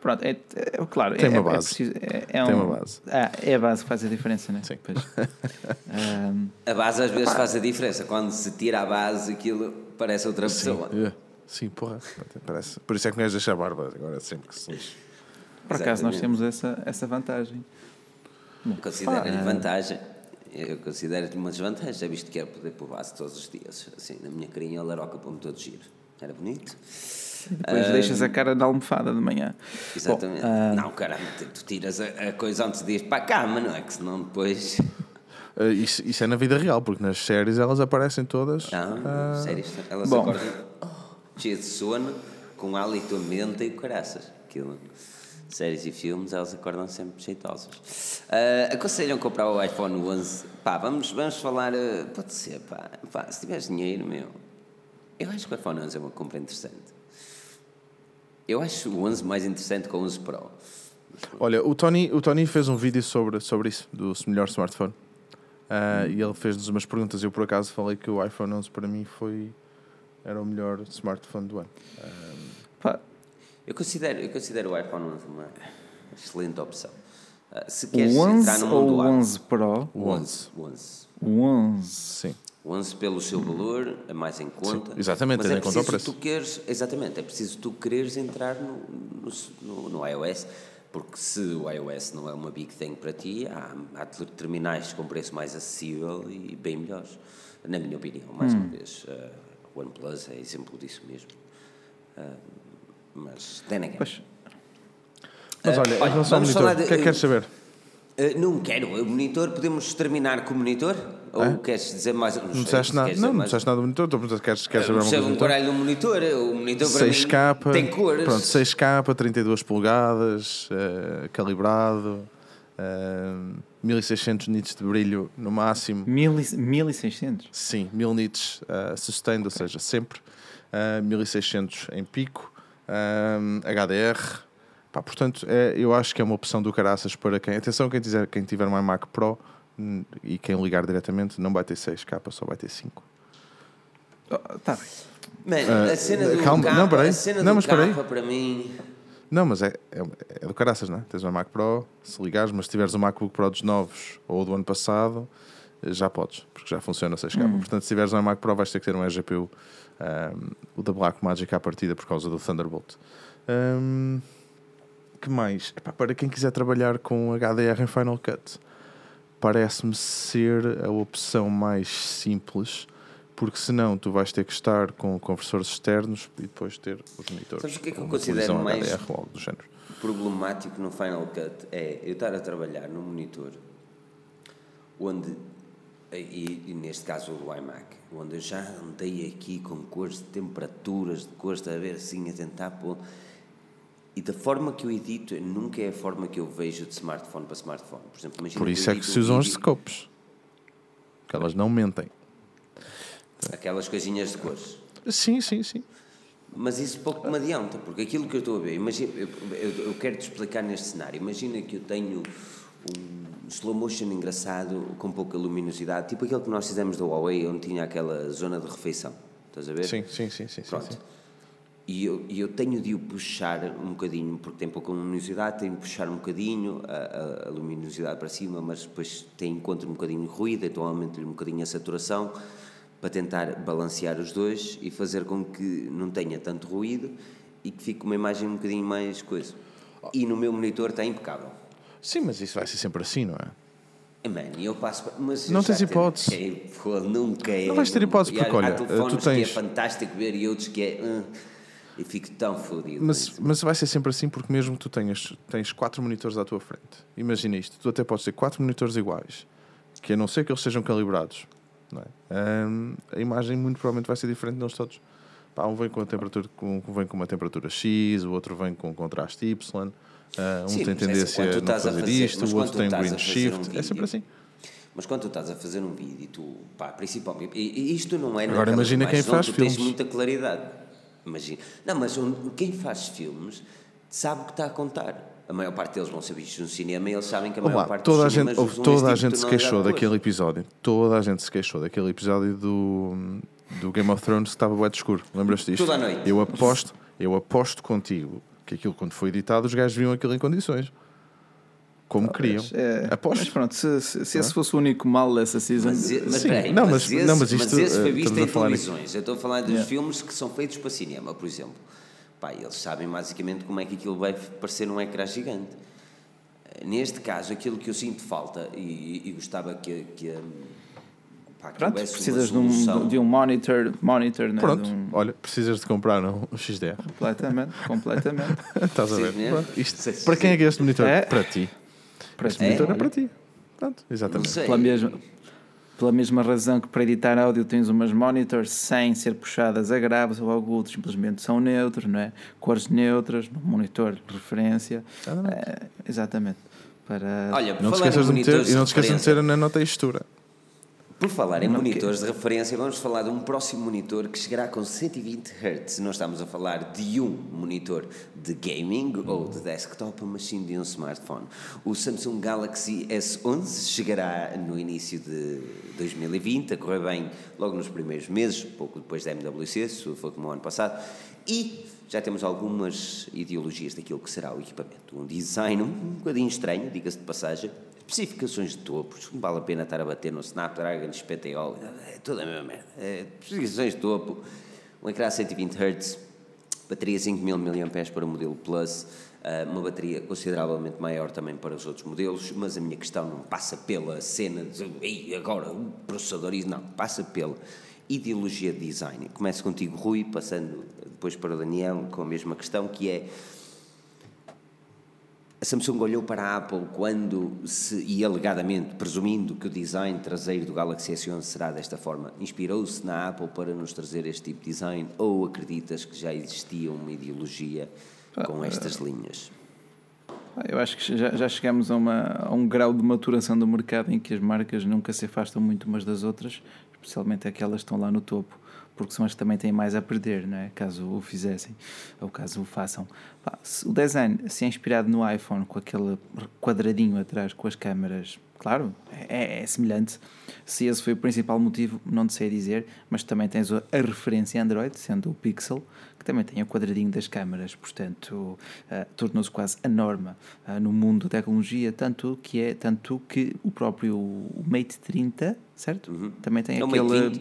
Pronto, é, é- claro. Tem é, uma é base. preciso- é, é Tem um- uma base. Ah, é a base que faz a diferença, né? Sim. Pois. Ahm, A base às vezes faz a diferença. Quando se tira a base, aquilo parece outra Sim, pessoa. eh, sim, porra. Parece. Por isso é que não és deixar barba agora, sempre que se lixe. por acaso nós temos essa, essa vantagem. Considero-lhe vantagem. Eu considero-lhe uma desvantagem. Já viste que era poder pôr base todos os dias. Assim, na minha carinha, a laroca para-me todo giro. Era bonito. Depois deixas a cara na almofada de manhã. Exatamente. Bom, ah, Não, caramba, tu- tiras a, a coisa antes de ir para a cama, não é? Que senão depois. Eh, isso, isso é na vida real, porque nas séries elas aparecem todas. Não, sério, elas Bom. acordam cheias de sono, com hálito a menta e caraças. Aquilo. Séries e filmes, elas acordam sempre jeitosas. Ah, aconselham comprar o iPhone 11. Pá, vamos, vamos falar. ah, pode ser, pá. pá. Se tiveres dinheiro, meu. Eu acho que o iPhone 11 é uma compra interessante. Eu acho o 11 mais interessante que o 11 Pro. Olha, o Tony, o Tony fez um vídeo sobre, sobre isso, do melhor smartphone. Ah, E ele fez-nos umas perguntas. Eu, por acaso, falei que o iPhone 11 para mim foi. Era o melhor smartphone do ano. pá, Eu considero, eu considero o iPhone 11 uma excelente opção. Ah, se o queres entrar 11 no mundo ou do o Apple- 11 Pro? O 11. O 11. O 11. Sim. O 11 pelo seu valor, é mais em conta. exatamente, mas é em conta o preciso preço. tu queres, exatamente, é preciso tu quereres entrar no, no, no- iOS, porque se o iOS não é uma big thing para ti, há, há terminais com preço mais acessível e bem melhores, na minha opinião, mais Hum. uma vez. Uh, o OnePlus é exemplo disso mesmo. Uh, mas, again. Pois, Mas Ah, olha, em olha, relação ao monitor, o que é que queres saber? Uh, não quero, o monitor, podemos terminar com o monitor? Ou queres dizer mais? Não, Não disseste se nada. Não, não mais- disseste nada do monitor. Estou a perguntar, queres, queres Eu saber alguma coisa? um caralho do monitor. O monitor para 6K, mim tem cores. pronto, 6K, 32 polegadas, eh, calibrado, eh, 1600 nits de brilho no máximo. mil e- 1600. Sim, 1000 nits uh, sustained, ou seja, sempre. Uh, 1600 em pico, HDR. Pá, portanto, é, eu acho que é uma opção do caraças para quem. Atenção, quem tiver, quem tiver um iMac Pro hum, e quem ligar diretamente, não vai ter 6K, só vai ter 5. Oh, tá bem. Mano, Ah, a cena do calma, capa, não, peraí. a cena Não, do mas peraí. capa para mim... Não, mas é, é, é do caraças, não é? Tens um Mac Pro, se ligares, mas se tiveres um MacBook Pro dos novos ou do ano passado, eh, já podes, porque já funciona 6K. Portanto, se tiveres um Mac Pro, vais ter que ter um eGPU, um, o da Blackmagic à partida, por causa do Thunderbolt. Um, que mais? Epá, para quem quiser trabalhar com HDR em Final Cut, parece-me ser a opção mais simples, porque senão tu vais ter que estar com conversores externos e depois ter os monitores. Sabes o que é que eu considero mais- HDR algo do género. problemático no Final Cut é eu estar a trabalhar num monitor onde e, e neste caso o do iMac, onde eu já andei aqui com cores de temperaturas, de cores, a ver assim, a tentar pôr. E da forma que eu edito, nunca é a forma que eu vejo de smartphone para smartphone. Por, exemplo, Por isso é que se usam os scopes. Que elas não mentem. Aquelas coisinhas de cores. Sim, sim, sim. Mas isso pouco me adianta, porque aquilo que eu estou a ver, imagina, eu, eu, eu quero te explicar neste cenário. Imagina que eu tenho um slow motion engraçado com pouca luminosidade, tipo aquele que nós fizemos da Huawei, onde tinha aquela zona de refeição. Estás a ver? Sim, sim, sim, sim. sim, Pronto. sim. E eu, eu tenho de o puxar um bocadinho, porque tem pouca luminosidade, tenho de puxar um bocadinho a, a- a luminosidade para cima, mas depois tem encontro um bocadinho de ruído, então aumento-lhe um bocadinho a saturação para tentar balancear os dois e fazer com que não tenha tanto ruído e que fique uma imagem um bocadinho mais coisa. E no meu monitor está impecável. Sim, mas isso vai ser sempre assim, não é? Eh, Mano, e eu passo. Mas Não tens hipótese. pô, nunca é. Não vais ter hipótese, E há- porque, olha, há telefones tu tens- que é fantástico ver e outros que é. "Ah", e fico tão fodido. Mas, mas vai ser sempre assim porque mesmo que tu tenhas tens quatro monitores à tua frente. Imagina isto, tu até podes ter quatro monitores iguais, que a não ser que eles sejam calibrados, é? Hum, a imagem muito provavelmente vai ser diferente deles todos. Pá, um vem com a temperatura com, vem com uma temperatura X, o outro vem com contraste Y, ah, um Sim, tem é assim, tendência quando tu a não estás a fazer fazer- isto, o outro tem green shift, um é sempre assim. Mas quando tu estás a fazer um vídeo e tu, pá, principalmente, isto não é Agora imagina quem faz tu filmes. tens muita claridade. Imagina. Não, mas quem faz filmes sabe o que está a contar. A maior parte deles vão ser vistos no cinema e eles sabem que a maior Olá, parte toda a gente, houve, toda a tipo gente se queixou daquele episódio. Toda a gente se queixou daquele episódio do, do Game of Thrones que estava bué de escuro. Lembras-te disto? Tudo à noite. Eu aposto, eu aposto contigo que aquilo quando foi editado os gajos viam aquilo em condições. Como queriam. É, mas pronto, se, se, se esse fosse o único mal dessa season. Mas, mas, Sim, peraí, não, mas, mas- esse, não, mas isto, esse eh, foi visto estamos a em televisões. Eu estou a falar dos Yeah. filmes que são feitos para cinema, por exemplo. Pá, eles sabem basicamente como é que aquilo vai parecer num ecrã gigante. Eh, Neste caso, aquilo que eu sinto falta e, e gostava que, que, pá, Pronto, precisas de um, de um monitor, monitor né? Pronto, um- olha, precisas de comprar um XDR. completamente, completamente. Estás a ver? isto- para quem é que é este monitor? É. Para ti. Para Este monitor é para ti. Pronto, exatamente. sei. Pela mesma, pela mesma razão que para editar áudio tens umas monitors sem ser puxadas a graves ou agudos, simplesmente são neutros, não é? Cores neutras, monitor de referência. Exatamente. É, exatamente. Para... Olha, Não te esqueças de meter, e não te esqueças de meter a nanotextura. Por falar em Não, monitores de referência, vamos falar de um próximo monitor que chegará com 120 Hz. Não estamos a falar de um monitor de gaming ou de desktop, mas sim de um smartphone. O Samsung Galaxy S11 chegará no início de 2020, a correr bem logo nos primeiros meses, pouco depois da MWC, se foi como o ano passado, e já temos algumas ideologias daquilo que será o equipamento. Um design um bocadinho estranho, diga-se de passagem, especificações de topo, não vale a pena estar a bater no Snapdragon XPTO, é toda a mesma merda. É, especificações de topo, um ecrã a 120 Hz, bateria 5000 mAh para o modelo Plus, ah, uma bateria consideravelmente maior também para os outros modelos, mas a minha questão não passa pela cena de Ei, agora o processador, isso", não, passa pela ideologia de design. Começo contigo, Rui, passando depois para o Daniel com a mesma questão, que é a Samsung olhou para a Apple quando se, e alegadamente, presumindo que o design traseiro do Galaxy S11 será desta forma, inspirou-se na Apple para nos trazer este tipo de design ou acreditas que já existia uma ideologia com estas linhas? Ah, Eu acho que já, já chegamos a, uma, a um grau de maturação do mercado em que as marcas nunca se afastam muito umas das outras, especialmente aquelas que estão lá no topo, porque são as que também têm mais a perder, não é? caso o fizessem ou caso o façam. Pá, se o design se é inspirado no iPhone com aquele quadradinho atrás com as câmaras, claro, é, é semelhante. Se esse foi o principal motivo, não te sei dizer, mas também tens a referência Android, sendo o Pixel, que também tem o quadradinho das câmaras, portanto, ah, tornou-se quase a norma ah, no mundo da tecnologia, tanto que é tanto que o próprio Mate 30, certo? Também tem o aquele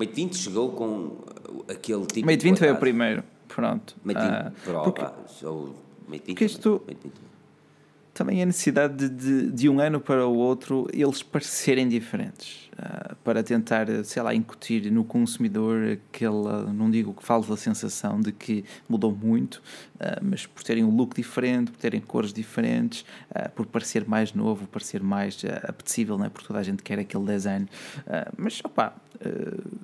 Mate 20, o Mate 20 chegou com uh, aquele tipo Mate de 20 foi o primeiro, pronto. Mate 20 Ah, Pro, porque- ou Mate 20 porque isto- Mate 20. também a necessidade de, de, de, um ano para o outro eles parecerem diferentes. Uh, para tentar, sei lá, incutir no consumidor aquela, não digo que falsa sensação de que mudou muito, mas por terem um look diferente, por terem cores diferentes, por parecer mais novo, parecer mais apetecível, né? porque toda a gente quer aquele design. mas, opá,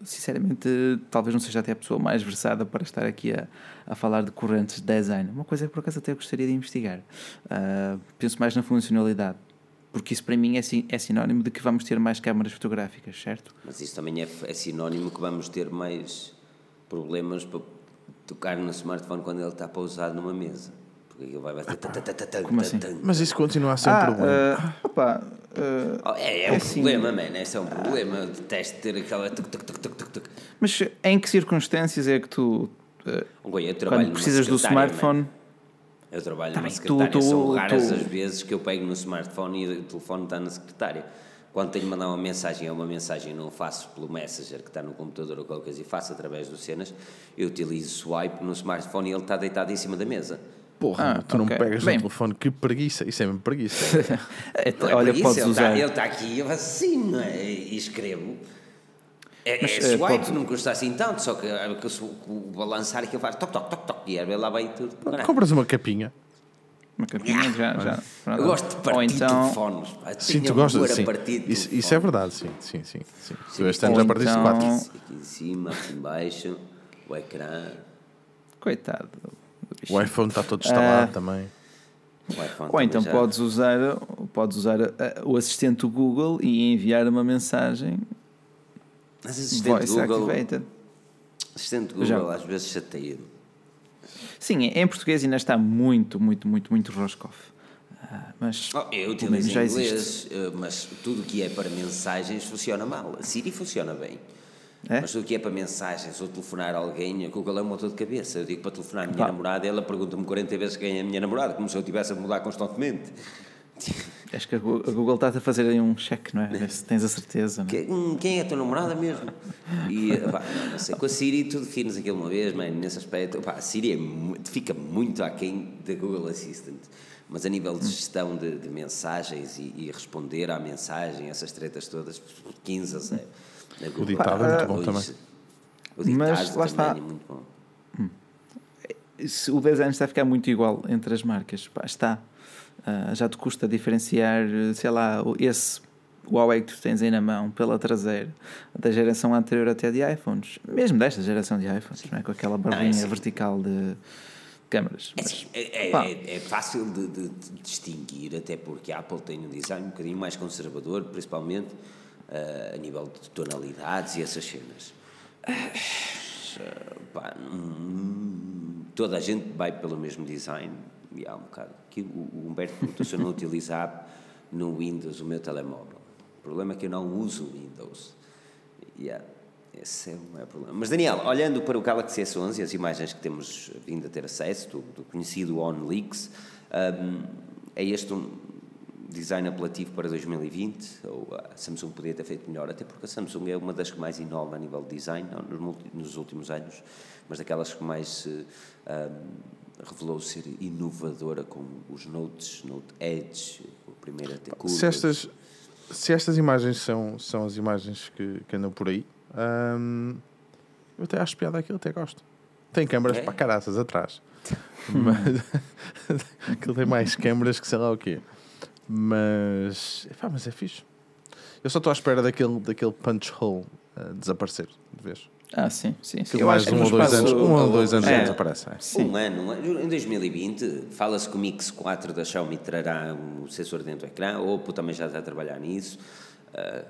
sinceramente, talvez não seja até a pessoa mais versada para estar aqui a, a falar de correntes de design. Uma coisa que por acaso até gostaria de investigar. penso mais na funcionalidade porque isso para mim é, é sinónimo de que vamos ter mais câmaras fotográficas, certo? Mas isso também é, é sinónimo que vamos ter mais problemas para tocar no smartphone quando ele está pausado numa mesa. Porque ele vai bater. Como assim? Mas isso continua a ser um ah, problema. Uh, opa, uh, é, é, um assim, problema, man. Esse é um problema. Eu detesto ter aquela. Mas em que circunstâncias é que tu. Uh, quando precisas do smartphone. Man eu trabalho tá numa secretária, tu, tu, são raras tu... as vezes que eu pego no smartphone e o telefone está na secretária. Quando tenho de mandar uma mensagem, é uma mensagem não faço pelo Messenger que está no computador ou qualquer coisa e faço através do cenas, eu utilizo swipe no smartphone e ele está deitado em cima da mesa. Porra, ah, tu okay. não pegas Bem, no telefone, que preguiça, isso é mesmo preguiça. é, é Olha, preguiça, podes ele usar. Está, ele está aqui, eu faço assim, não é? E escrevo. É, Mas, é swipe, pode... não custa assim tanto, só que, é que o balançar aquilo faz toc, toc, toc, toc, e lá vai tudo. Compras uma capinha. Uma capinha já, já. Eu gosto de partir então... telefones. Sim, tu gostas, sim. Isso, isso, é verdade, sim, sim, sim. sim. sim. Tu este ano já partiste então... quatro. Aqui em cima, aqui em baixo, o ecrã. Coitado. O iPhone está todo instalado uh... também. Ou então já... podes usar, podes usar uh, o assistente do Google e enviar uma mensagem mas assistente Google, activated. Assistente Google Já. às vezes chateia-me. Sim, em português ainda está muito, muito, muito, muito Roscoff. Uh, mas oh, eu utilizo já inglês, existe. Eh, mas tudo que é para mensagens funciona mal. A Siri funciona bem. É? Mas tudo que é para mensagens ou telefonar a alguém, o Google é um motor de cabeça. Eu digo para telefonar a minha Pá. namorada, ela pergunta-me 40 vezes quem é a minha namorada, como se eu estivesse a mudar constantemente. Acho que a Google está a fazer aí um cheque, não é? Ver se tens a certeza. Não é? Hum, quem é a tua namorada mesmo? E pá, não sei, com a Siri tu defines aquilo uma vez, mas nesse aspecto, pá, a Siri é, fica muito aquém da Google Assistant. Mas a nível de gestão de, de mensagens e, e, responder à mensagem, essas tretas todas, 15 a 0. O ditado é muito bom também. O ditado mas, lá está. é muito bom. Hum. O design está a ficar muito igual entre as marcas. Pá, está. Uh, já te custa diferenciar, sei lá, esse Huawei que tu tens aí na mão pela traseira da geração anterior até de iPhones, mesmo desta geração de iPhones, não é? com aquela barbinha não, é vertical de câmaras. É, Mas, é, é, é, fácil de, de, de, distinguir, até porque a Apple tem um design um bocadinho mais conservador, principalmente uh, a nível de tonalidades e essas cenas. Uh, pá, hum, toda a gente vai pelo mesmo design e há um bocado. Aqui o, Humberto perguntou se eu não utilizar no Windows o meu telemóvel. O problema é que eu não uso o Windows. Yeah, esse é o maior problema. Mas Daniel, olhando para o Galaxy S11 e as imagens que temos vindo a ter acesso, do, do conhecido OnLeaks, um, é este um design apelativo para 2020? Ou a Samsung poderia ter feito melhor? Até porque a Samsung é uma das que mais inova a nível de design, nos, últimos anos, mas daquelas que mais se um, revelou ser inovadora com os Notes, Note Edge, o primeiro a ter curvas. Se estas, se estas imagens são, são as imagens que, que andam por aí, hum, eu até acho piada aquilo, até gosto. Tem câmaras é? para caraças atrás. mas aquilo tem mais câmaras que sei lá o quê. Mas, epá, mas é fixe. Eu só estou à espera daquele, daquele punch hole uh, desaparecer de vez. Ah, sim, sim. sim. Eu acho um, ou dois anos, um ou dois anos é, desaparece. É. Um ano. Em 2020, fala-se que o Mix 4 da Xiaomi trará um sensor dentro do ecrã. O Oppo também já está a trabalhar nisso. Uh,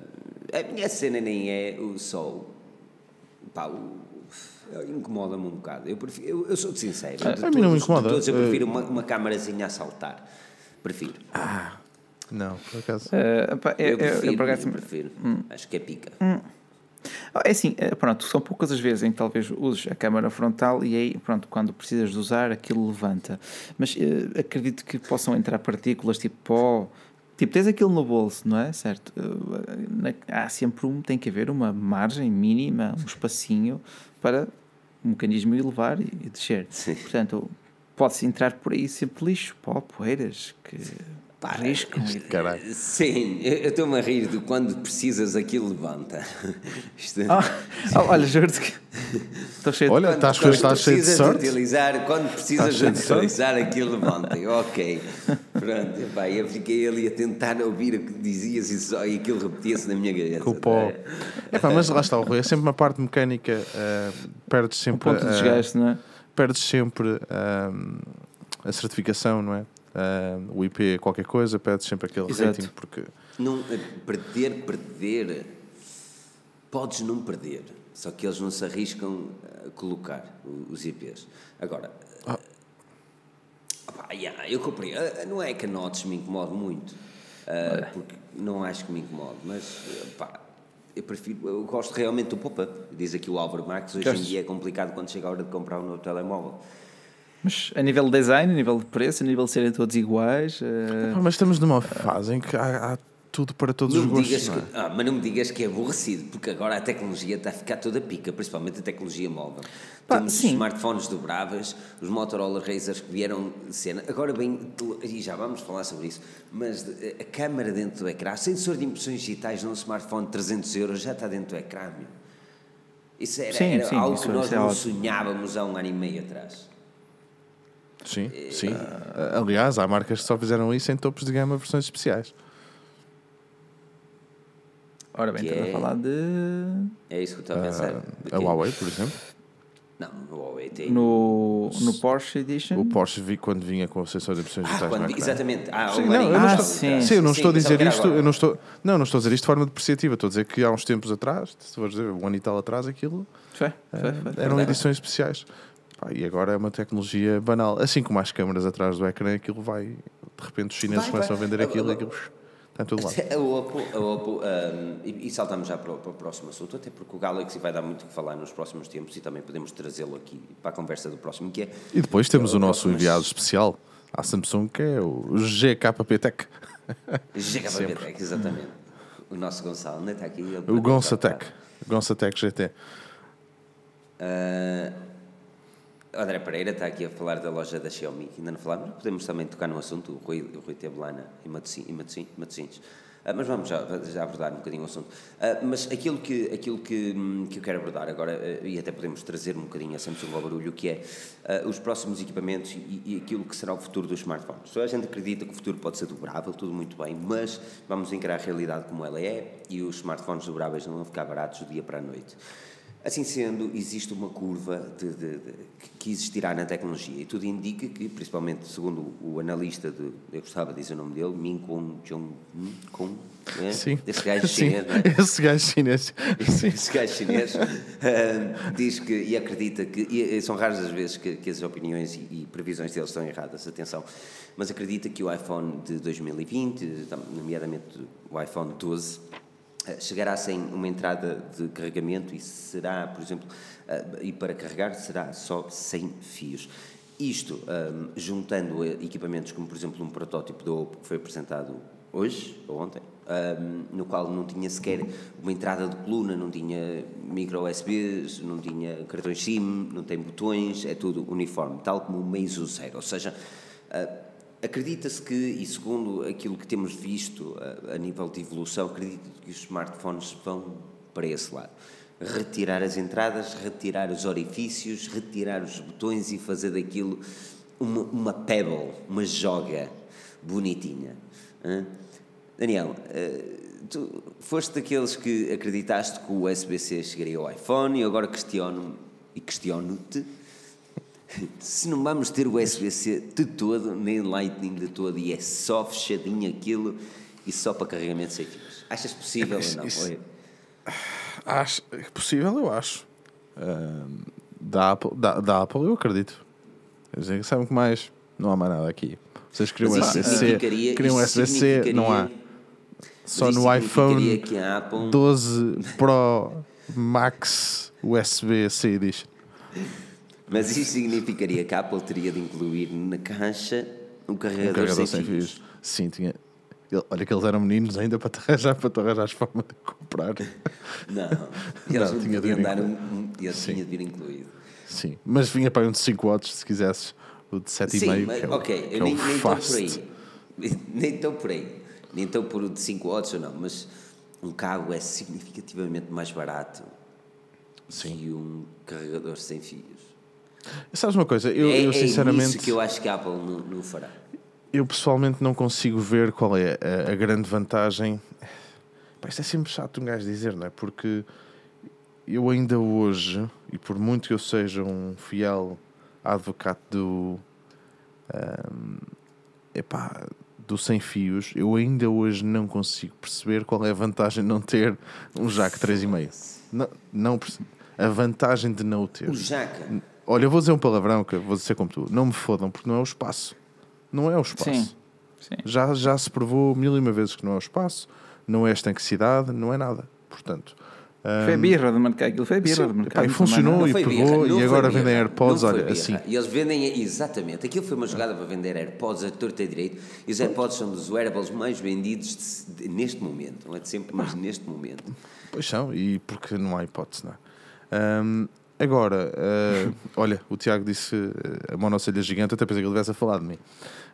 a minha cena nem é o sol. Pá, incomoda-me um bocado. Eu, prefiro, eu, eu sou de sincero. Ah, a mim não me incomoda. Todos, eu prefiro uma, uma câmarazinha a saltar. Prefiro. Ah, não, por acaso. Uh, pá, eu, eu, prefiro, eu, eu, prefiro. Hum. Acho que é pica. Hum. É assim, é, pronto, são poucas as vezes em que talvez uses a câmara frontal e aí, pronto, quando precisas de usar, aquilo levanta. Mas uh, acredito que possam entrar partículas tipo pó. Tipo, tens aquilo no bolso, não é? Certo? Uh, há sempre um, tem que haver uma margem mínima, um espacinho para o mecanismo elevar e, e descer. Sim. Portanto, pode-se entrar por aí sempre lixo, pó, poeiras, que Pá, Riscam. Caralho. Sim, eu estou-me a rir de quando precisas aquilo levanta. Isto é- Ah, ah, olha, juro-te que estou cheio de. Olha, Quando- estás, estás cheio de precisas sorte. utilizar, quando precisas de utilizar aquilo, levanta. Ok, pronto. Epá, eu fiquei ali a tentar ouvir o que dizias e, só, e aquilo repetia-se na minha cabeça. Com o pó. Epá, mas lá está o Rui. É sempre uma parte mecânica. eh, perdes sempre. ponto de eh, desgaste, não é? perdes sempre ahm, a certificação, não é? O IP qualquer coisa, perdes sempre aquele Exato. rating porque Não, eh, perder, perder, podes não perder, só que eles não se arriscam a colocar os IPs. Agora, Ah. opá, yeah, eu comprei, eh, não é que a Notes me incomode muito, eh, porque não acho que me incomode, mas eh, pá, eu prefiro, eu gosto realmente do pop-up. Diz aqui o Álvaro Marques, hoje em dia é complicado quando chega a hora de comprar um novo telemóvel. Mas a nível de design, a nível de preço, a nível de serem todos iguais. eh, Pá, mas estamos numa fase em que há, há tudo para todos Não os gostos. digas não é? que, ah, mas não me digas que é aborrecido, porque agora a tecnologia está a ficar toda pica, principalmente a tecnologia móvel. Pá, Temos sim. os smartphones dobráveis, os Motorola Razrs que vieram de cena. Agora bem, e já vamos falar sobre isso, mas de- a câmara dentro do ecrã, sensor de impressões digitais num smartphone de 300 euros já está dentro do ecrã, meu. Isso era, Sim, era sim, algo isso- que nós é não ótimo. sonhávamos há um ano e meio atrás. Sim, sim. Aliás, há marcas que só fizeram isso em topos de gama versões especiais. Ora bem, estamos é- a falar de. É isso que eu estou a pensar. A Porque- Huawei, por exemplo. Não, o Huawei tem. No, no Porsche Edition. O Porsche vi quando vinha com o sensor de impressões Ah, digitais quando- no ecrã. exatamente. Ah, Sim, não, eu não Ah, estou, sim. sim, eu não estou a dizer isto, eu não estou, não, não estou a dizer isto de forma depreciativa, estou a dizer que há uns tempos atrás, se for dizer, um ano e tal atrás, aquilo Foi, foi, foi. eh, foi. eram verdade. edições especiais. Pá, e agora é uma tecnologia banal. Assim como as câmaras atrás do ecrã, aquilo vai, de repente os chineses Vai, começam vai. a vender aquilo e aquilo está em todo lado. A Oppo, a Oppo um, e, e saltamos já para o, para o próximo assunto, até porque o Galaxy vai dar muito o que falar nos próximos tempos e também podemos trazê-lo aqui para a conversa do próximo, que é E depois temos o nosso próximo- enviado especial à Samsung, que é o GKP Tech, GKB Tech, exatamente. O nosso Gonçalo, não é? está aqui. o pode Gonça falar. Tech, Gonça Tech GT. Ah, André Pereira está aqui a falar da loja da Xiaomi, que ainda não falámos, podemos também tocar no assunto, o Rui, o Rui teve em Matosinhos. Ah, mas vamos já, já abordar um bocadinho o assunto. Ah, mas aquilo, que, aquilo que, hum, que eu quero abordar agora, ah, e até podemos trazer um bocadinho a Samsung ao barulho, que é os próximos equipamentos e, e aquilo que será o futuro dos smartphones. Toda a gente acredita que o futuro pode ser dobrável, tudo muito bem, mas vamos encarar a realidade como ela é e os smartphones dobráveis não vão ficar baratos do dia para a noite. Assim sendo, existe uma curva de, de- de- que existirá na tecnologia e tudo indica que, principalmente segundo o analista, de, eu gostava de dizer o nome dele, Min Kun Jong Kun, é? Sim, esse gajo Sim, chinês, não é? esse gajo chinês. Sim. Esse gajo chinês ah, diz que e acredita que, e são raras as vezes que, que as opiniões e, e previsões deles estão erradas, atenção, mas acredita que o iPhone de 2020, tam- nomeadamente o iPhone 12, eh, chegará sem uma entrada de carregamento e será, por exemplo, eh, e para carregar será só sem fios. Isto, ahm, juntando eh, equipamentos como, por exemplo, um protótipo da Oppo que foi apresentado hoje ou ontem, ahm, no qual não tinha sequer uma entrada de coluna, não tinha micro USBs, não tinha cartões SIM, não tem botões, é tudo uniforme, tal como o Meizu Zero. Ou seja, ah, Acredita-se que, e segundo aquilo que temos visto a, a nível de evolução, acredita que os smartphones vão para esse lado. Retirar as entradas, retirar os orifícios, retirar os botões e fazer daquilo uma, uma pebble, uma joga bonitinha. hã? Daniel, eh, tu foste daqueles que acreditaste que o USB-C chegaria ao iPhone e agora questiono questiono-te se não vamos ter o USB-C de todo, nem Lightning de todo, e é só fechadinho aquilo e só para carregamento sem fios. Achas possível ou não? Isso- Oi. Acho, é possível, eu acho. Ahm, da, Apple, da, da Apple, eu acredito. Quer dizer, sabe o que mais? Não há mais nada aqui. Vocês isso USB-C, isso USB-C, não há. Só isso no iPhone Apple- 12 Pro Max USB-C Edition. Mas isso significaria que a Apple teria de incluir na caixa um carregador, Um carregador sem, fios. fios. Sim, tinha. Olha que eles eram meninos ainda para te arranjar, para te arranjar forma de comprar. Não, eles não, tinha de vir dar um, um tinha de vir incluído. Sim, mas vinha para um de 5 watts se quisesses. O de 7,5 Sim, é ok, eu é nem, nem estou por aí. nem estou por aí, nem estou por o de 5 watts ou não, mas um cabo é significativamente mais barato Sim. que um carregador sem fios. Sabes uma coisa? Eu, é, eu é sinceramente. isso que eu acho que a Apple não, não fará. Eu pessoalmente não consigo ver qual é a, a grande vantagem. Pá, isto é sempre chato um gajo dizer, não é? Porque eu ainda hoje, e por muito que eu seja um fiel advogado do. ahm, epá, do sem fios, eu ainda hoje não consigo perceber qual é a vantagem de não ter um jack 3,5. Não, não. A vantagem de não o ter. O Jaca, Olha, eu vou dizer um palavrão que eu vou dizer como tu. Não me fodam, porque não é o espaço. Não é o espaço. Sim. Sim. Já, já se provou mil e uma vezes que não é o espaço, não é esta estanquicidade, não é nada. Portanto, Foi a birra de mercado. Aquilo foi a birra Sim, de mercado. pá, e funcionou. não e pegou, birra, e agora birra, vendem AirPods, olha, assim. E eles vendem, exatamente, aquilo foi uma jogada para vender AirPods a torta e direito, e os AirPods são dos wearables mais vendidos de- de- neste momento, não é de sempre, mas neste momento. Pois são, e porque não há hipótese, não é? Ahm, agora, ah, olha, o Tiago disse ah, a monocelha gigante, até pensei que ele tivesse a falar de mim.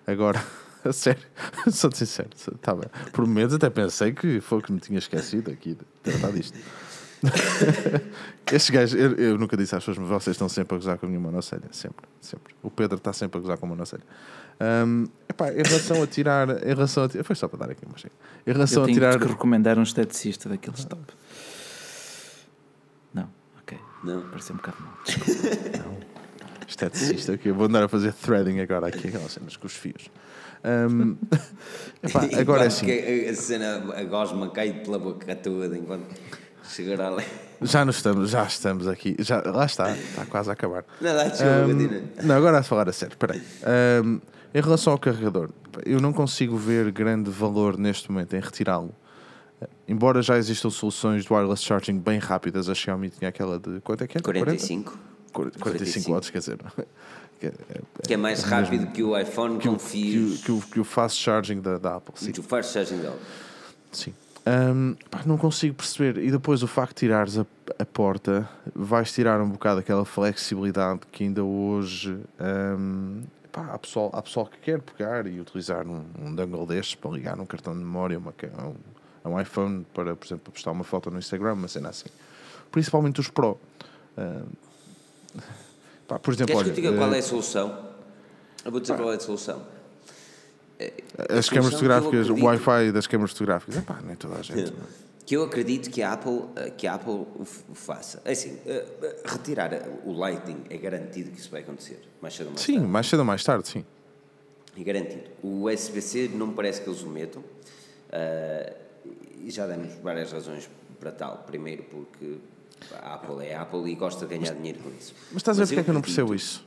Agora, a sério, sou-te sincero, sou- tá bem. por momentos até pensei que foi que me tinha esquecido aqui de tratar disto. Estes gajos, eu, eu nunca disse às pessoas, mas vocês estão sempre a gozar com a minha monocelha, sempre, sempre. O Pedro está sempre a gozar com a monocelha. Ahm, epá, em relação a tirar, em relação a tirar, foi só para dar aqui uma chega. Em relação Eu a tenho tirar, que recomendar um esteticista daqueles top. Não, ok. Não? Pareceu um bocado mal. esteticista, que eu vou andar a fazer threading agora aqui, aquelas cenas com os fios. Ahm, epá, agora é assim, A cena, a gosma cai pela boca toda, enquanto chegar ali. já nos estamos, já estamos aqui, já, lá está, está quase a acabar. Não, dá desculpa, não, agora a falar a sério, peraí. Ahm, em relação ao carregador, eu não consigo ver grande valor neste momento em retirá-lo. Embora já existam soluções de wireless charging bem rápidas, a Xiaomi tinha aquela de quanto é que é? 45, 40? 45 watts, quer dizer. Que é, que é mais rápido que o iPhone com que, o, fios. que, o, que o fast charging da, da Apple. Sim. Que o fast charging dele. Sim. Hum, pá, não consigo perceber. E depois o facto de tirares a, a porta, vais tirar um bocado aquela flexibilidade que ainda hoje hum, pá, há, pessoal, há pessoal que quer pegar e utilizar um, um dongle destes para ligar um cartão de memória, uma, ca- um, um iPhone para, por exemplo, postar uma foto no Instagram, uma cena assim. Principalmente os Pro. Hum, pá, por exemplo, Queres que olha, eu diga qual eh, é a solução? Eu vou dizer qual é a solução. as câmaras que fotográficas, o Wi-Fi das câmaras fotográficas, epá, nem toda a gente. Que eu acredito que a Apple, eh, que a Apple o faça. É assim, eh, eh, retirar o Lightning é garantido que isso vai acontecer. Mais cedo ou mais Sim, tarde. mais cedo ou mais tarde, sim. É garantido. O USB-C não me parece que eles o metam. eh, e já demos várias razões para tal. Primeiro porque a Apple é a Apple e gosta de ganhar dinheiro com isso. Mas estás a ver porque é que eu não percebo isso?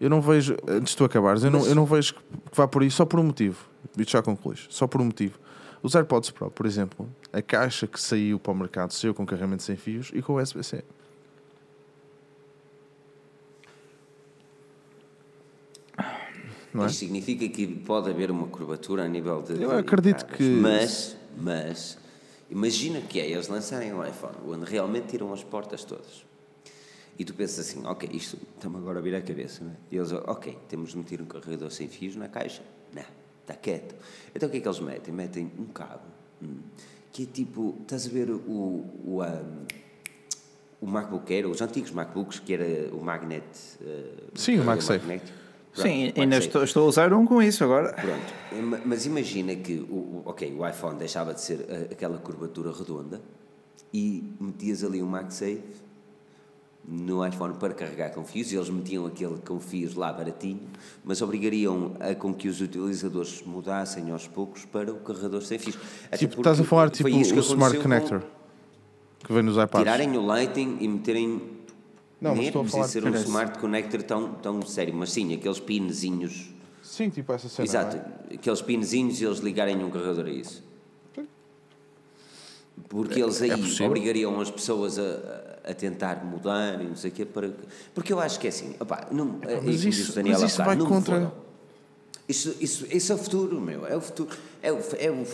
Eu não vejo, antes de tu acabares, eu, não, eu não vejo que vá por aí só por um motivo. Isto já concluís. Só por um motivo. Os AirPods Pro, por exemplo, a caixa que saiu para o mercado saiu com carregamento sem fios e com USB-C. Não é? Isto significa que pode haver uma curvatura a nível de. Eu acredito que- Mas, mas, imagina que é eles lançarem um iPhone onde realmente tiram as portas todas. E tu pensas assim, ok, isto está-me agora a vir a cabeça, não é? E eles, ok, temos de meter um carregador sem fios na caixa? Não, está quieto. Então o que é que eles metem? Metem um cabo, hum, que é tipo, estás a ver o, o, um, o MacBook Air, os antigos MacBooks, que era o Magnet... eh, Sim, o MagSafe. Sim, Pronto, ainda estou, estou a usar um com isso agora. Pronto, ma- mas imagina que o, o- ok, o iPhone deixava de ser a- aquela curvatura redonda e metias ali um MagSafe no iPhone para carregar com fios e eles metiam aquele com fios lá baratinho, mas obrigariam a com que os utilizadores mudassem aos poucos para o carregador sem fios. Até Tipo, estás a falar tipo o Smart Connector com que vem nos iPads. Tirarem o Lighting e meterem Não, mas nem é estou a falar- ser um. Smart Connector tão, tão sério, mas sim, aqueles pinzinhos Sim, tipo essa cena. Exato, é? aqueles pinzinhos e eles ligarem um carregador a isso. Porque eles aí é obrigariam as pessoas a, a tentar mudar e não sei o quê. Para... que- Porque eu acho que é assim, opá, não, é mas isso- mas isso vai contra-. Isso, isso, isso é o futuro, meu. É o futuro. É o, é o,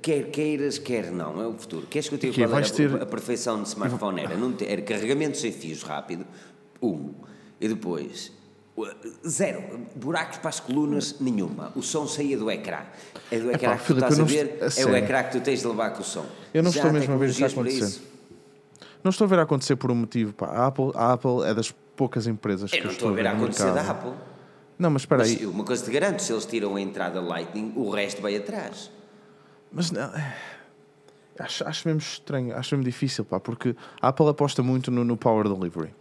quer queiras, quer não. É o futuro. Queres que eu te E que qual era ter- a perfeição de smartphone? Era, não ter, era carregamento sem fios rápido, um. E depois, Zero. Buracos para as colunas, nenhuma. O som saía do ecrã. É do ecrã que tu Filipe, estás a ver, é o sério. ecrã que tu tens de levar com o som. Eu não Já estou mesmo a ver isso acontecer. Não estou a ver acontecer por um motivo. Pá. A, Apple, a Apple é das poucas empresas Eu que eu estou a ver a acontecer da Apple. Não, mas espera Mas aí. uma coisa te garanto, se eles tiram a entrada Lightning, o resto vai atrás. Mas não, é, acho, acho mesmo estranho, acho mesmo difícil, pá, porque a Apple aposta muito no, no Power Delivery,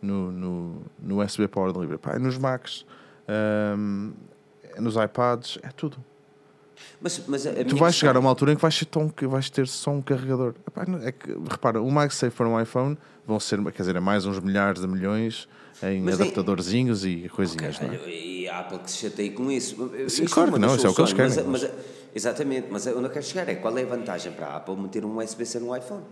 no, no, no USB Power Delivery, pá, é nos Macs, ahm, é nos iPads, é tudo. Mas, mas Tu vais chegar a uma altura em que vais, ter, tão, vais ter só um carregador. Epá, não- é que, repara, o MagSafe para um iPhone vão ser, quer dizer, é mais uns milhares de milhões em Mas é- adaptadorzinhos e coisinhas, não é? E a Apple que se chateia com isso. Sim, Isso claro uma que não, isso é o que eles querem, Mas, mas- exatamente, mas onde eu quero chegar é qual é a vantagem para a Apple meter um USB-C no iPhone?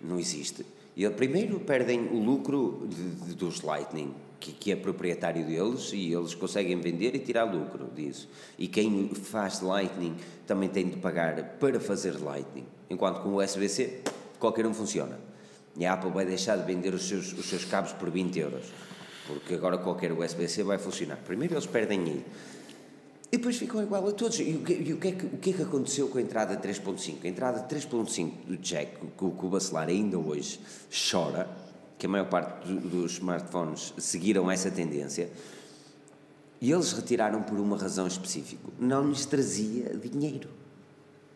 Não existe. E primeiro perdem o lucro de- de- dos Lightning, que, que é proprietário deles, e eles conseguem vender e tirar lucro disso. E quem faz Lightning também tem de pagar para fazer Lightning. Enquanto com o USB-C, qualquer um funciona. E a Apple vai deixar de vender os seus, os seus cabos por 20 euros. Porque agora qualquer USB-C vai funcionar. Primeiro eles perdem aí. E depois ficam igual a todos. E o que, e o que, é, que, o que é que aconteceu com a entrada 3.5? A entrada 3.5 do jack, que o o Bacelar ainda hoje chora, que a maior parte do- dos smartphones seguiram essa tendência, e eles retiraram por uma razão específica. Não lhes trazia dinheiro.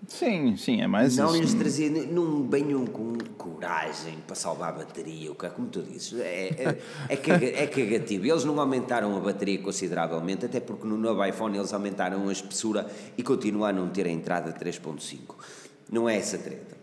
Sim, sim, é mais não isso. lhes trazia, não venham com coragem para salvar a bateria, o que é como tu dizes, é, é, é, caga- é cagativo. Eles não aumentaram a bateria consideravelmente, até porque no novo iPhone eles aumentaram a espessura e continuam a não ter a entrada 3.5. Não é essa treta.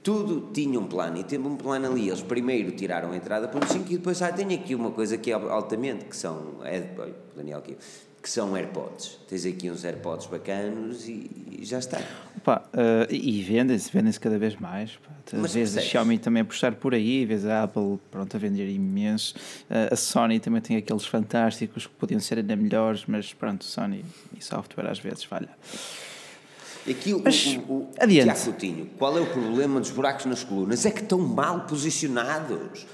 Tudo tinha um plano e teve um plano ali. Eles primeiro tiraram a entrada 1.5 e depois ah, tem aqui uma coisa que é altamente, que são. É, olha, Daniel aqui. Que são AirPods. Tens aqui uns AirPods bacanos e, e já está. Pá, eh, e vendem-se, vendem-se cada vez mais. Pá. Às vezes a? Xiaomi também a puxar por aí, às vezes a Apple pronto, a vender imenso. Eh, a Sony também tem aqueles fantásticos que podiam ser ainda melhores, mas pronto, Sony e software às vezes falha. Aqui o, Mas, o, o, adiante. Tiago Coutinho, qual é o problema dos buracos nas colunas? É que estão mal posicionados.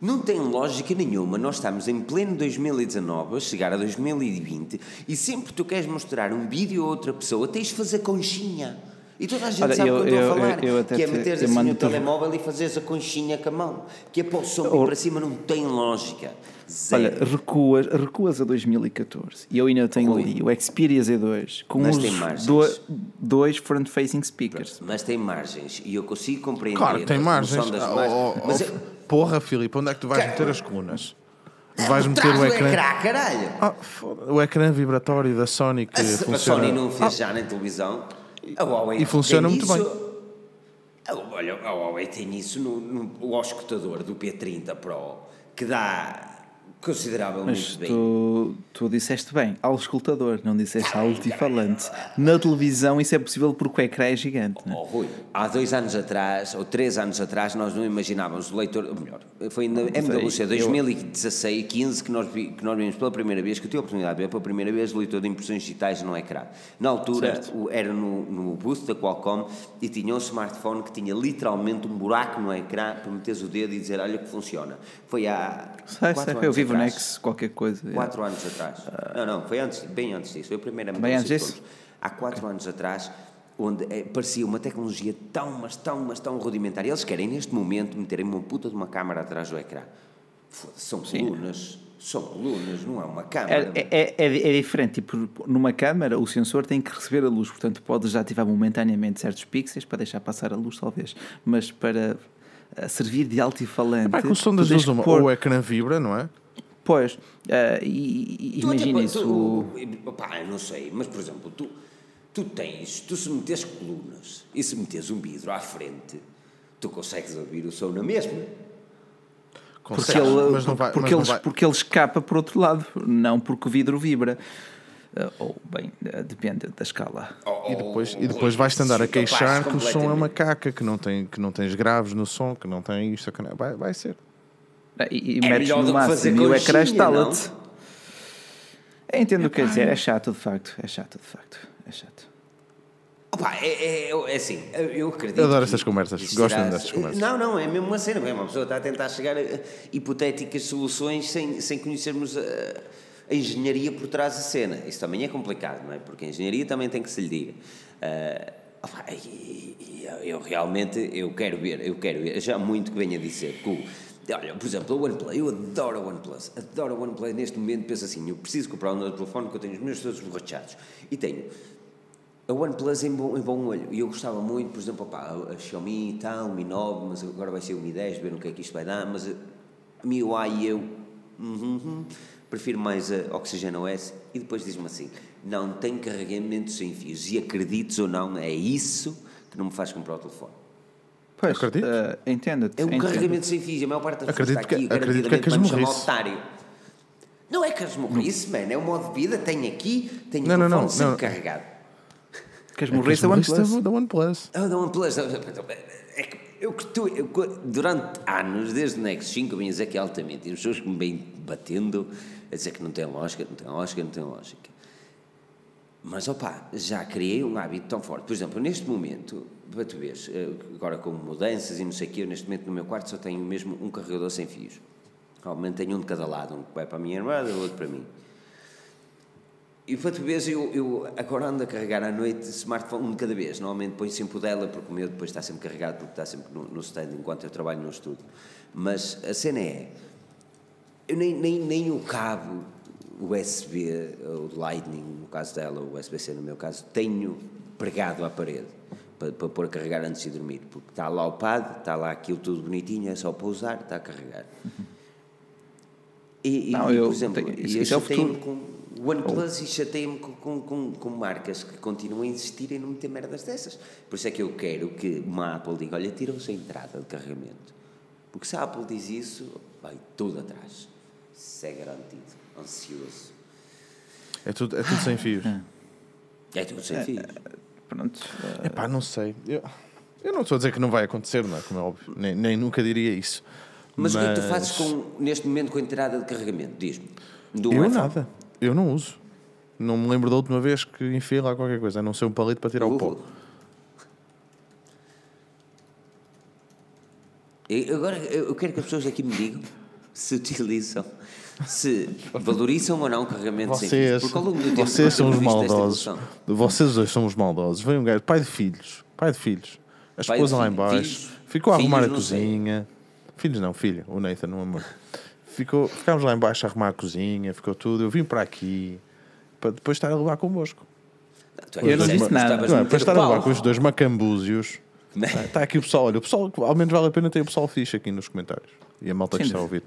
Não tem lógica nenhuma. Nós estamos em pleno 2019, a chegar a 2020, e sempre que tu queres mostrar um vídeo a outra pessoa, tens de fazer conchinha. E toda a gente Olha, sabe o que eu estou a falar. eu- eu que é eu assim mando o te- telemóvel e fazeres a conchinha com a mão. Que é para o som para cima, não tem lógica. Zero. Olha, recuas, recuas a 2014 e eu ainda tenho Rui. ali o Xperia Z2 com Mas os do- dois front-facing speakers. Mas tem margens e eu consigo compreender. Claro, tem a margens. função das Ah, margens. oh, oh, Mas oh, é- Porra, Filipe, onde é que tu vais meter as colunas? Vais meter o ecrã. caralho! Ah, foda- o ecrã vibratório da Sony que A, a funciona. Sony não fez já na televisão. A Huawei E funciona muito isso. A- Olha, a Huawei tem isso no, no, o auscultador do P30 Pro, que dá consideravelmente Mas bem. tu, tu disseste bem, auscultador, não disseste altifalante. Na televisão isso é possível porque o ecrã é gigante. Né? Oh, Rui, há dois anos atrás, ou três anos atrás, nós não imaginávamos o leitor, melhor, foi na MWC eu- 2016, 15, que nós, vi- que nós vimos pela primeira vez, que eu tive a oportunidade de ver pela primeira vez o leitor de impressões digitais no ecrã. Na altura, o- era no, no booth da Qualcomm e tinha um smartphone que tinha literalmente um buraco no ecrã para meteres o dedo e dizer, olha que funciona. Foi há Sei, sei, eu vivo atrás. Nex, qualquer coisa. é. Quatro anos atrás. Não, não, foi antes, bem antes disso. Foi a primeira Bem antes disso? Há quatro anos atrás, onde eh, parecia uma tecnologia tão, mas tão, mas tão rudimentar. E eles querem, neste momento, meterem uma puta de uma câmara atrás do ecrã. São colunas. São colunas, não é uma câmara. É, é, é, é diferente, tipo, numa câmara o sensor tem que receber a luz, portanto pode já ativar momentaneamente certos pixels para deixar passar a luz, talvez, mas para eh, servir de altifalante. Pá, com o som das duas, uma. pôr- Ou o ecrã vibra, não é? Pois, eh, e, e- imagina isso. Tu, eu não sei, mas por exemplo, tu, tu tens, tu se metes colunas e se metes um vidro à frente, tu consegues ouvir o som na mesma. Porque Consegues, ele, mas não vai, porque, mas não ele, vai- porque ele escapa por outro lado, não porque o vidro vibra. Eh, Ou, bem, eh, depende da escala. Oh, E depois, oh, e depois vais-te andar a queixar que o som é uma caca, que não, tem, que não tens graves no som, que não tem isto, que não- vai, vai ser. E, e É metes melhor do no que fazer máximo e o ecrã instala-te. Eu entendo o que quer dizer, é chato de facto, é chato de facto, é chato. Opa, é, é, é assim, eu acredito. Eu adoro que estas conversas, gosto será- destas conversas. Não, não, é mesmo uma cena. mesmo. Uma pessoa está a tentar chegar a hipotéticas soluções sem, sem conhecermos a, a engenharia por trás da cena. Isso também é complicado, não é? Porque a engenharia também tem que se lhe diga. Uh, opa, e, e eu realmente eu quero ver, eu quero ver, já há muito que venho a dizer que o, Olha, por exemplo, o OnePlus, eu adoro o OnePlus, adoro o OnePlus. Neste momento penso assim: eu preciso comprar um novo telefone que eu tenho os meus todos borrachados. E tenho a OnePlus em bom, em bom olho. E eu gostava muito, por exemplo, opa, a Xiaomi e tal, o Mi 9, mas agora vai ser o Mi 10, ver o que é que isto vai dar. Mas a MIUI e eu uhum, uhum, prefiro mais a Oxygen OS. E depois diz-me assim: não tem carregamento sem fios. E acredites ou não, é isso que não me faz comprar o telefone. Pois, acredito. Uh, Entenda-te. É um entendo. carregamento sem fios. A maior parte das pessoas acredito está aqui que, acredito que é chamar otário. Não é que as morrisse, mano. É o modo de vida. Tenho aqui, tenho Não, o não, telefone não, sempre não. carregado. É que isto da OnePlus? da OnePlus. Ah, da OnePlus. É que eu, que tu- eu, durante anos, desde o Nexus 5, eu vinha dizer que é altamente. E as pessoas que me vêm batendo a dizer que não tem lógica, não tem lógica, não tem lógica. Mas, opá, já criei um hábito tão forte. Por exemplo, neste momento, para tu veres, eh, agora com mudanças e não sei o quê, eu neste momento no meu quarto só tenho mesmo um carregador sem fios. Normalmente tenho um de cada lado, um que vai para a minha irmã e o outro para mim. E para tu veres, eu, eu agora ando a carregar à noite smartphone um de cada vez. Normalmente ponho sempre o dela, porque o meu depois está sempre carregado, porque está sempre no, no stand enquanto eu trabalho no estúdio. Mas a cena é, eu nem, nem, nem o cabo USB, o Lightning, no caso dela, o USB-C no meu caso, tenho pregado à parede para, para pôr a carregar antes de dormir, porque está lá o pad, está lá aquilo tudo bonitinho, é só pousar, está a carregar. E, e- Não, e, eu por exemplo, tenho- e isso- isso é o futuro. com o OnePlus e chateio-me com, com, com, com marcas que continuam a insistir em não meter merdas dessas. Por isso é que eu quero que uma Apple diga, olha, tiram-se a entrada de carregamento. Porque se a Apple diz isso, vai tudo atrás. Isso é garantido. Ansioso. É tudo, é tudo sem fios. É tudo sem fios. Pronto. eh, Epá, não sei. Eu, eu não estou a dizer que não vai acontecer, não é? Como é óbvio. Nem, nem nunca diria isso. Mas, o que é que tu fazes com, neste momento com a entrada de carregamento? Diz-me. Do Eu iPhone. nada. Eu não uso. Não me lembro da última vez que enfiei lá qualquer coisa, a não ser um palito para tirar o pó. E agora eu quero que as pessoas aqui me digam se utilizam, se valorizam ou não o carregamento sem fios. Vocês, Porque ao longo do tempo vocês são os maldosos. Vocês dois são os maldosos. Vem um gajo, pai de filhos. Pai de filhos. A esposa lá em filhos. Ficou a arrumar a não sei. cozinha. Filhos não, filha. O Nathan, o amor. Ficou, ficámos lá em baixo a arrumar a cozinha. Ficou tudo. Eu vim para aqui para depois estar a levar convosco. Tu é Eu não disse nada. Não é, para estar a levar com os dois macambúzios. Está aqui o pessoal. Olha, o pessoal, ao menos vale a pena ter o pessoal fixe aqui nos comentários. E a malta que está a ouvir.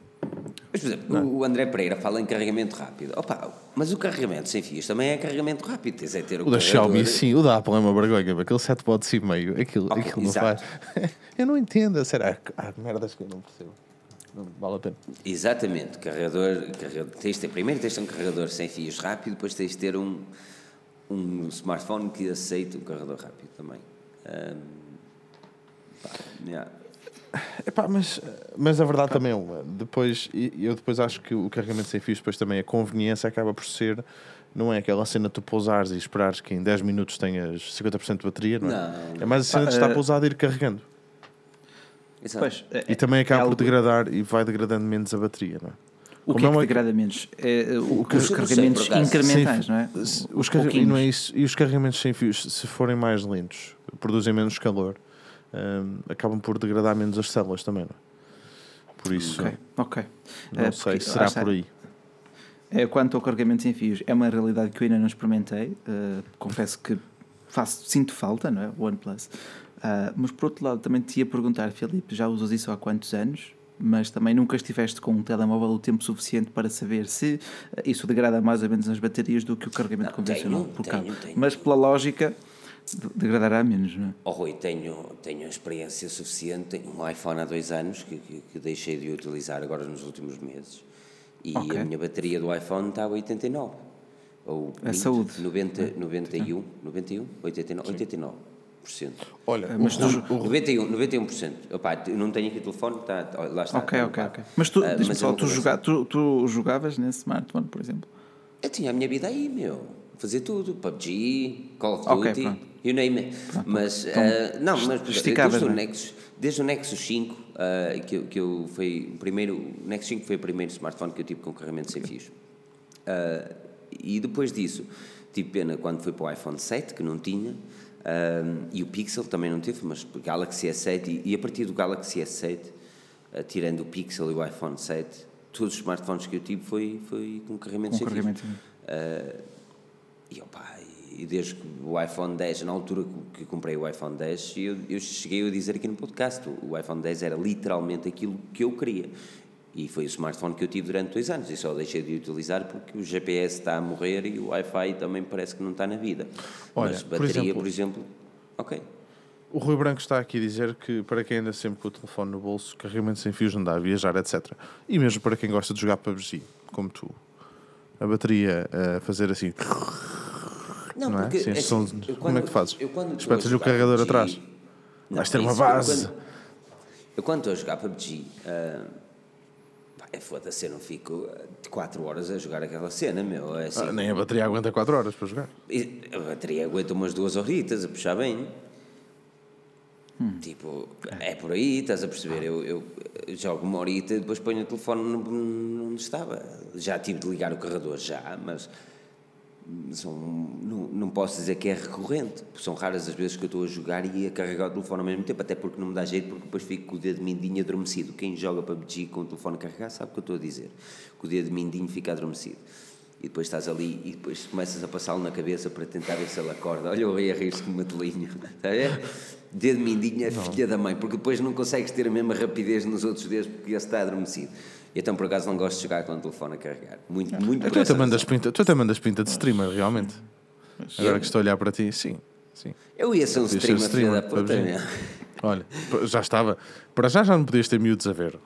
Mas, por exemplo, o André Pereira fala em carregamento rápido. Opa, mas o carregamento sem fios também é carregamento rápido. Tens é ter o O da. Xiaomi, sim, o da Apple é uma vergonha, aquele 7 watts e meio, aquilo, Ok, aquilo não exato. faz. Eu não entendo, será que há merdas que eu não percebo. Não vale a pena. Exatamente, carregador, carregador tens de ter, primeiro tens de ter um carregador sem fios rápido, depois tens de ter um, um smartphone que aceite um carregador rápido também. Ahm, pá, yeah. Epá, mas, mas a verdade também é uma. Depois, eu depois acho que o carregamento sem fios, depois também a conveniência acaba por ser. Não é aquela cena de tu pousares e esperares que em 10 minutos tenhas 50% de bateria, não é? Não, É mais a cena de estar eh, pousado e ir carregando. Exato. Pois, é- E também é acaba algo- por degradar e vai degradando menos a bateria, não é? O Como que é é que uma- degrada menos? É, uh, o, os sei, carregamentos acaso. incrementais, Sim, não é? Os carre- e, não é isso, e os carregamentos sem fios, se forem mais lentos, produzem menos calor, hum, acabam por degradar menos as células também, não é? Por isso, Ok, ok. não É, sei, porque- será está. por aí. É, quanto ao carregamento sem fios, é uma realidade que eu ainda não experimentei. Uh, confesso que faço, sinto falta, não é? O OnePlus. Uh, mas por outro lado, também te ia perguntar, Filipe, já usas isso há quantos anos? Mas também nunca estiveste com um telemóvel o tempo suficiente para saber se isso degrada mais ou menos nas baterias do que o carregamento Não, convencional tenho, por tenho, cabo. tenho. Mas pela lógica, degradará menos, não é? Oh, Rui, tenho, tenho experiência suficiente, tenho um iPhone há dois anos que, que, que deixei de utilizar agora nos últimos meses e Ok. a minha bateria do iPhone está a 89 ou É 20, saúde. 90, 91, 91, 89, 89%. Olha, mas o- tu- o- 91, 91%. Opa, eu não tenho aqui telefone, tá, ó, lá está. Ok, tá ok, ok. Mas tu, Ah, mas só, não tu, joga, tu, tu jogavas nesse smartphone, por exemplo? Eu tinha a minha vida aí, meu. Fazer tudo. PUBG, Call of Duty, pronto. you name it. Mas, Então, ah, não, mas desde, o é? Nexus, desde o Nexus 5, ah, que, eu- que eu foi o primeiro, o Nexus 5 foi o primeiro smartphone que eu tive com carregamento sem fios. Ah, e depois disso, tive pena quando fui para o iPhone 7, que não tinha, e o Pixel também não teve, mas o Galaxy S7, e, e a partir do Galaxy S7, ah, tirando o Pixel e o iPhone 7, todos os smartphones que eu tive foi, foi com carregamento Com sem carregamento. E, opa, e desde que o iPhone 10, na altura que comprei o iPhone 10, eu, eu cheguei a dizer aqui no podcast, o iPhone 10 era literalmente aquilo que eu queria. E foi o smartphone que eu tive durante dois anos e só deixei de utilizar porque o GPS está a morrer e o Wi-Fi também parece que não está na vida. Olha, Mas por bateria, exemplo- por exemplo, ok. O Rui Branco está aqui a dizer que para quem anda sempre com o telefone no bolso, carregamento sem fios não dá a viajar, etc. E mesmo para quem gosta de jogar PUBG, como tu, a bateria a fazer assim. Não, é? Sim, assim, som- eu como é que fazes? quando Espetas-lhe o carregador PUBG atrás. Não, Vais ter uma isso, eu base. quando- Eu quando estou a jogar PUBG, ah, pá, é foda-se, eu não fico 4 horas a jogar aquela cena, meu. É assim, Ah, nem a bateria aguenta 4 horas para jogar. A bateria aguenta umas duas horitas a puxar bem. Hum. Tipo, é por aí, estás a perceber? Eu, eu jogo uma horita e depois ponho o telefone onde estava. Já tive de ligar o carregador, já, mas são, não, não posso dizer que é recorrente. São raras as vezes que eu estou a jogar e a carregar o telefone ao mesmo tempo, até porque não me dá jeito, porque depois fico com o dedo mindinho adormecido. Quem joga PUBG com o telefone carregado sabe o que eu estou a dizer. Que o dedo mindinho fica adormecido. E depois estás ali e depois começas a passá-lo na cabeça para tentar ver se ele acorda. Olha o rei a rir-se como matelinho. Está a ver? Dedo mindinho é filha da mãe, porque depois não consegues ter a mesma rapidez nos outros dedos porque esse está adormecido. E então por acaso não gosto de jogar com o telefone a carregar. Muito, muito por Tu até, mandas pinta, tu até mandas pinta de streamer, realmente. Agora que estou a olhar para ti, sim. sim. Eu ia ser um Podias ser streamer, da streamer, puta, meu. Olha, já estava. Para já já não podias ter miúdos a ver.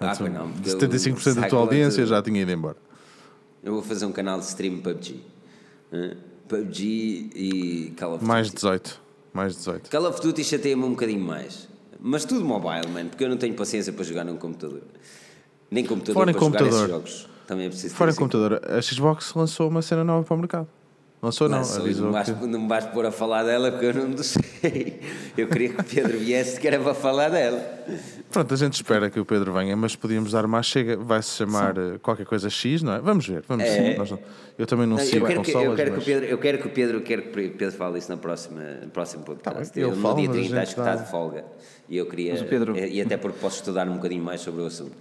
Ah, não, porque eu 75% da tua audiência já tinha ido embora. Eu vou fazer um canal de stream PUBG. Hã? PUBG e Call of Mais Duty. 18. Mais 18. Call of Duty chateia-me um bocadinho mais. Mas tudo mobile, mano, porque eu não tenho paciência para jogar num computador. Nem computador Fora em para jogar computador. esses jogos. Também é preciso Fora em computador, a Xbox lançou uma cena nova para o mercado. Lançou não, Lançou, avisou não, me que... vais, não me vais pôr a falar dela porque eu não sei. Eu queria que o Pedro viesse que era para falar dela. Pronto, a gente espera que o Pedro venha, mas podíamos dar mais chega. Vai-se chamar eh, qualquer coisa X, não é? Vamos ver, vamos. Nós não- Eu também não Não, sigo eu, quero que, eu, quero que mas... o Pedro, eu quero que o Pedro, eu quero que o Pedro fale isso na próxima, no próximo podcast. Tá bem, ele no fala, dia mas a 30 acho que está dá- de folga. E eu queria. Mas Pedro- E até porque posso estudar um bocadinho mais sobre o assunto.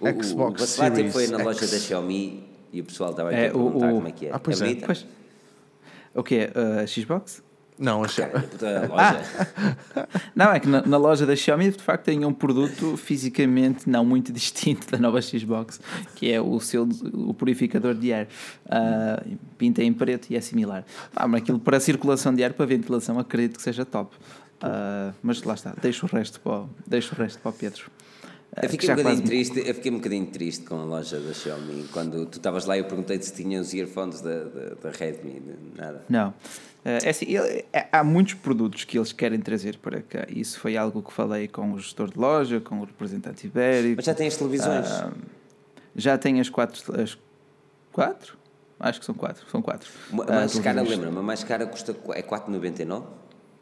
O, o, Xbox o Bacelati Series foi na X. loja da Xiaomi e o pessoal estava aqui É, a perguntar o- o- como é que é. Ah, pois é. bonita? Pois. O que é? A Xbox? Não, achei... Cara, puta, a loja. Não, é que na, na loja da Xiaomi de facto tem um produto fisicamente não muito distinto da nova Xbox, que é o seu o purificador de ar. Ah, pinta em preto e é similar. Ah, mas aquilo para circulação de ar, para ventilação, acredito que seja top. Ah, mas lá está, deixo o resto para o, deixo o resto para o Pedro. Ah, Eu que fiquei, um bocadinho quase- triste, eu fiquei um bocadinho triste com a loja da Xiaomi. Quando tu estavas lá, eu perguntei-te se tinha os earphones da, da, da Redmi. Nada. Não. Eh, é assim, ele- é- há muitos produtos que eles querem trazer para cá. Isso foi algo que falei com o gestor de loja, com o representante ibérico. Mas já tens televisões. Ah, já tem as quatro. As quatro? Acho que são quatro. São quatro. A Ah, mais cara, lembra-me, a mais cara custa é 4,99?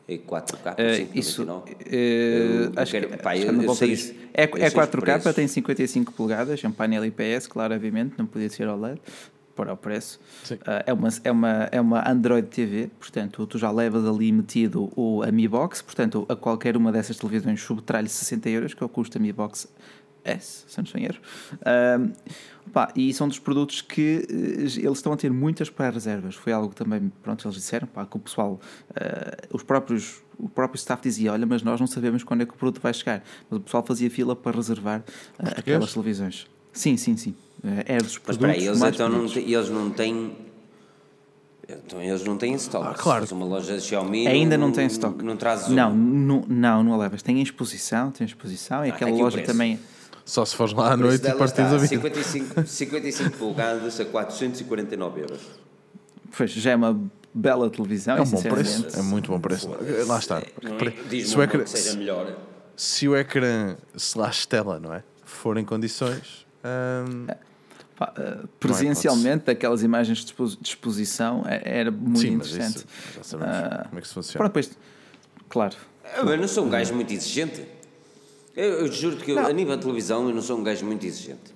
É 4K? Eh, isso, 5,99? eh, Eu- acho quero- que pá, acho eu- eu sei É, é sei os 4K, preços. tem 55 polegadas, é um painel IPS, claro, obviamente, não podia ser OLED para o preço. Ah, é, uma, é, uma, é uma Android TV, portanto, tu já levas ali metido o a Mi Box, portanto, a qualquer uma dessas televisões subtrai-lhe 60 euros, que é o custo da Mi Box S, se não estou em erro. Ah, pá, e são dos produtos que eh, eles estão a ter muitas pré-reservas. Foi algo que também, pronto, eles disseram, pá, que o pessoal, ah, os próprios, o próprio staff dizia, olha, mas nós não sabemos quando é que o produto vai chegar. Mas o pessoal fazia fila para reservar ah, aquelas televisões. Sim, sim, sim. Eh, Era dos Mas produtos espera aí, eles, então não, pedidos. têm- eles não têm. Então eles não têm stock. Ah, claro. Uma loja Xiaomi. Ainda não tem stock. Não traz um. Não, não, não, não a levas. Tem exposição, tem exposição. E Ah, aquela o loja também. Só se fores lá à noite e está a vida. 55, 55 polegadas a 449 euros. Pois, já é uma bela televisão. É um bom preço, é muito bom preço. Lá está. É? Se o ecrã- que seja melhor. Se o ecrã slash tela, não é? For em condições. hum, pá, eh, presencialmente, aquelas imagens de expo- de exposição é- era muito sim, mas interessante. isso já sabemos Ah, como é que se funciona. Pronto, depois, claro. Eu eu não sou um gajo muito exigente. Eu, eu juro que eu, a nível de televisão eu não sou um gajo muito exigente.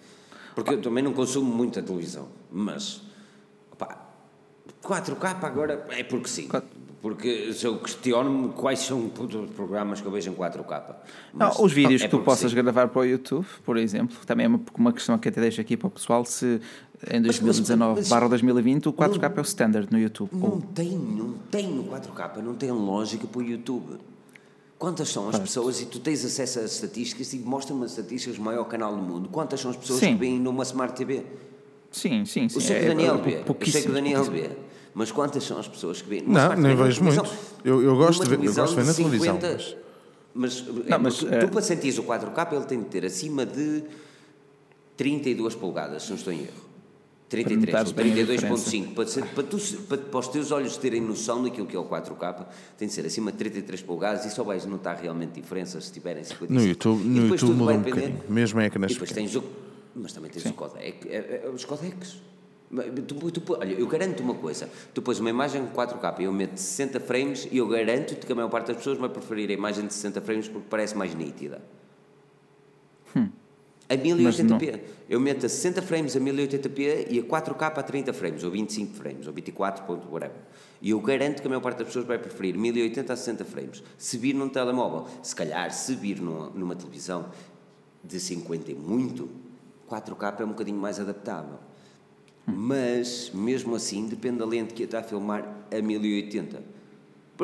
Porque eu também não consumo muita televisão, mas opá, 4K agora é porque sim. Porque se eu questiono-me quais são os programas que eu vejo em 4K. Não, Mas os vídeos é que tu possas sim. gravar para o YouTube, por exemplo, também é uma, uma questão que até deixo aqui para o pessoal, se em mas- 2019 mas- barra 2020 o 4K é o standard no YouTube. Não tem, não tem no 4K, não tem lógica para o YouTube. Quantas são as pessoas, e tu tens acesso a estatísticas, e mostra-me as estatísticas do maior canal do mundo, quantas são as pessoas Sim. que veem numa Smart TV? Sim, sim, sim. Eu sei que é- o Daniel é vê, eu sei que o Daniel vê, mas quantas são as pessoas que veem? Numa Não, Smart nem TV, vejo muito. televisão- Eu- eu gosto de ver- eu televisão gosto de ver na televisão, 50 Mas, é Não, mas, porque eh, tu para o 4K ele tem de ter acima de 32 polegadas, se não estou em erro. 33, notares bem a 32.5. Para, para, tu, para, para os teus olhos terem noção daquilo que é o 4K, tem de ser acima de 33 polegadas e só vais notar realmente diferença se tiverem 55. No YouTube, E no depois YouTube muda um bocadinho, mesmo em e ecrãs depois pequenos. tens o. Mas também tens o codec. é- é- os codecs. Tu, tu, olha, eu garanto uma coisa: tu pões uma imagem 4K e eu meto 60 frames e eu garanto-te que a maior parte das pessoas vai preferir a imagem de 60 frames porque parece mais nítida. A 1080p. Eu meto a 60 frames a 1080p e a 4K a 30 frames, ou 25 frames, ou 24, ponto, whatever. E eu garanto que a maior parte das pessoas vai preferir 1080 a 60 frames. Se vir num telemóvel, se calhar, se vir numa, numa televisão de 50 e muito, 4K é um bocadinho mais adaptável. Mas, mesmo assim, depende da lente que está a filmar a 1080.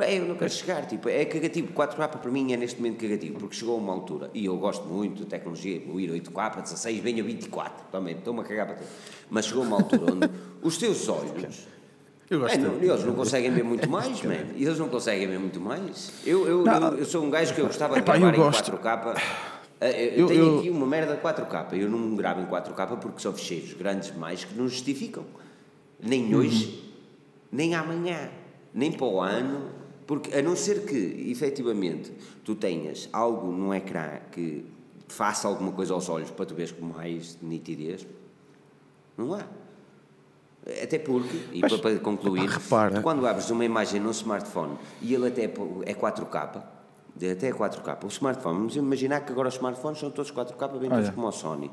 Aí eu não quero chegar, tipo, é cagativo. 4K para mim é neste momento cagativo, porque chegou a uma altura, e eu gosto muito de tecnologia, evoluir 8K, 16, venha 24, também, estou-me a cagar para tudo. Mas chegou a uma altura onde os teus olhos. Eu gosto É, não, de- eles não conseguem ver muito mais, man. Eles não conseguem ver muito mais. Eu, eu, eu, eu sou um gajo que eu gostava de Epá, gravar em gosto. 4K. Eh, Eu, Eu- tenho eu- aqui uma merda de 4K. Eu não gravo em 4K porque são ficheiros grandes demais que não justificam. Nem hoje, nem amanhã, nem para o ano. Porque a não ser que, efetivamente, tu tenhas algo no ecrã que faça alguma coisa aos olhos para tu veres com mais nitidez, não há. Até porque, e para, para concluir, repara. quando abres uma imagem num smartphone e ele até é 4K, de até é 4K, o smartphone, vamos imaginar que agora os smartphones são todos 4K, bem todos como o Sony.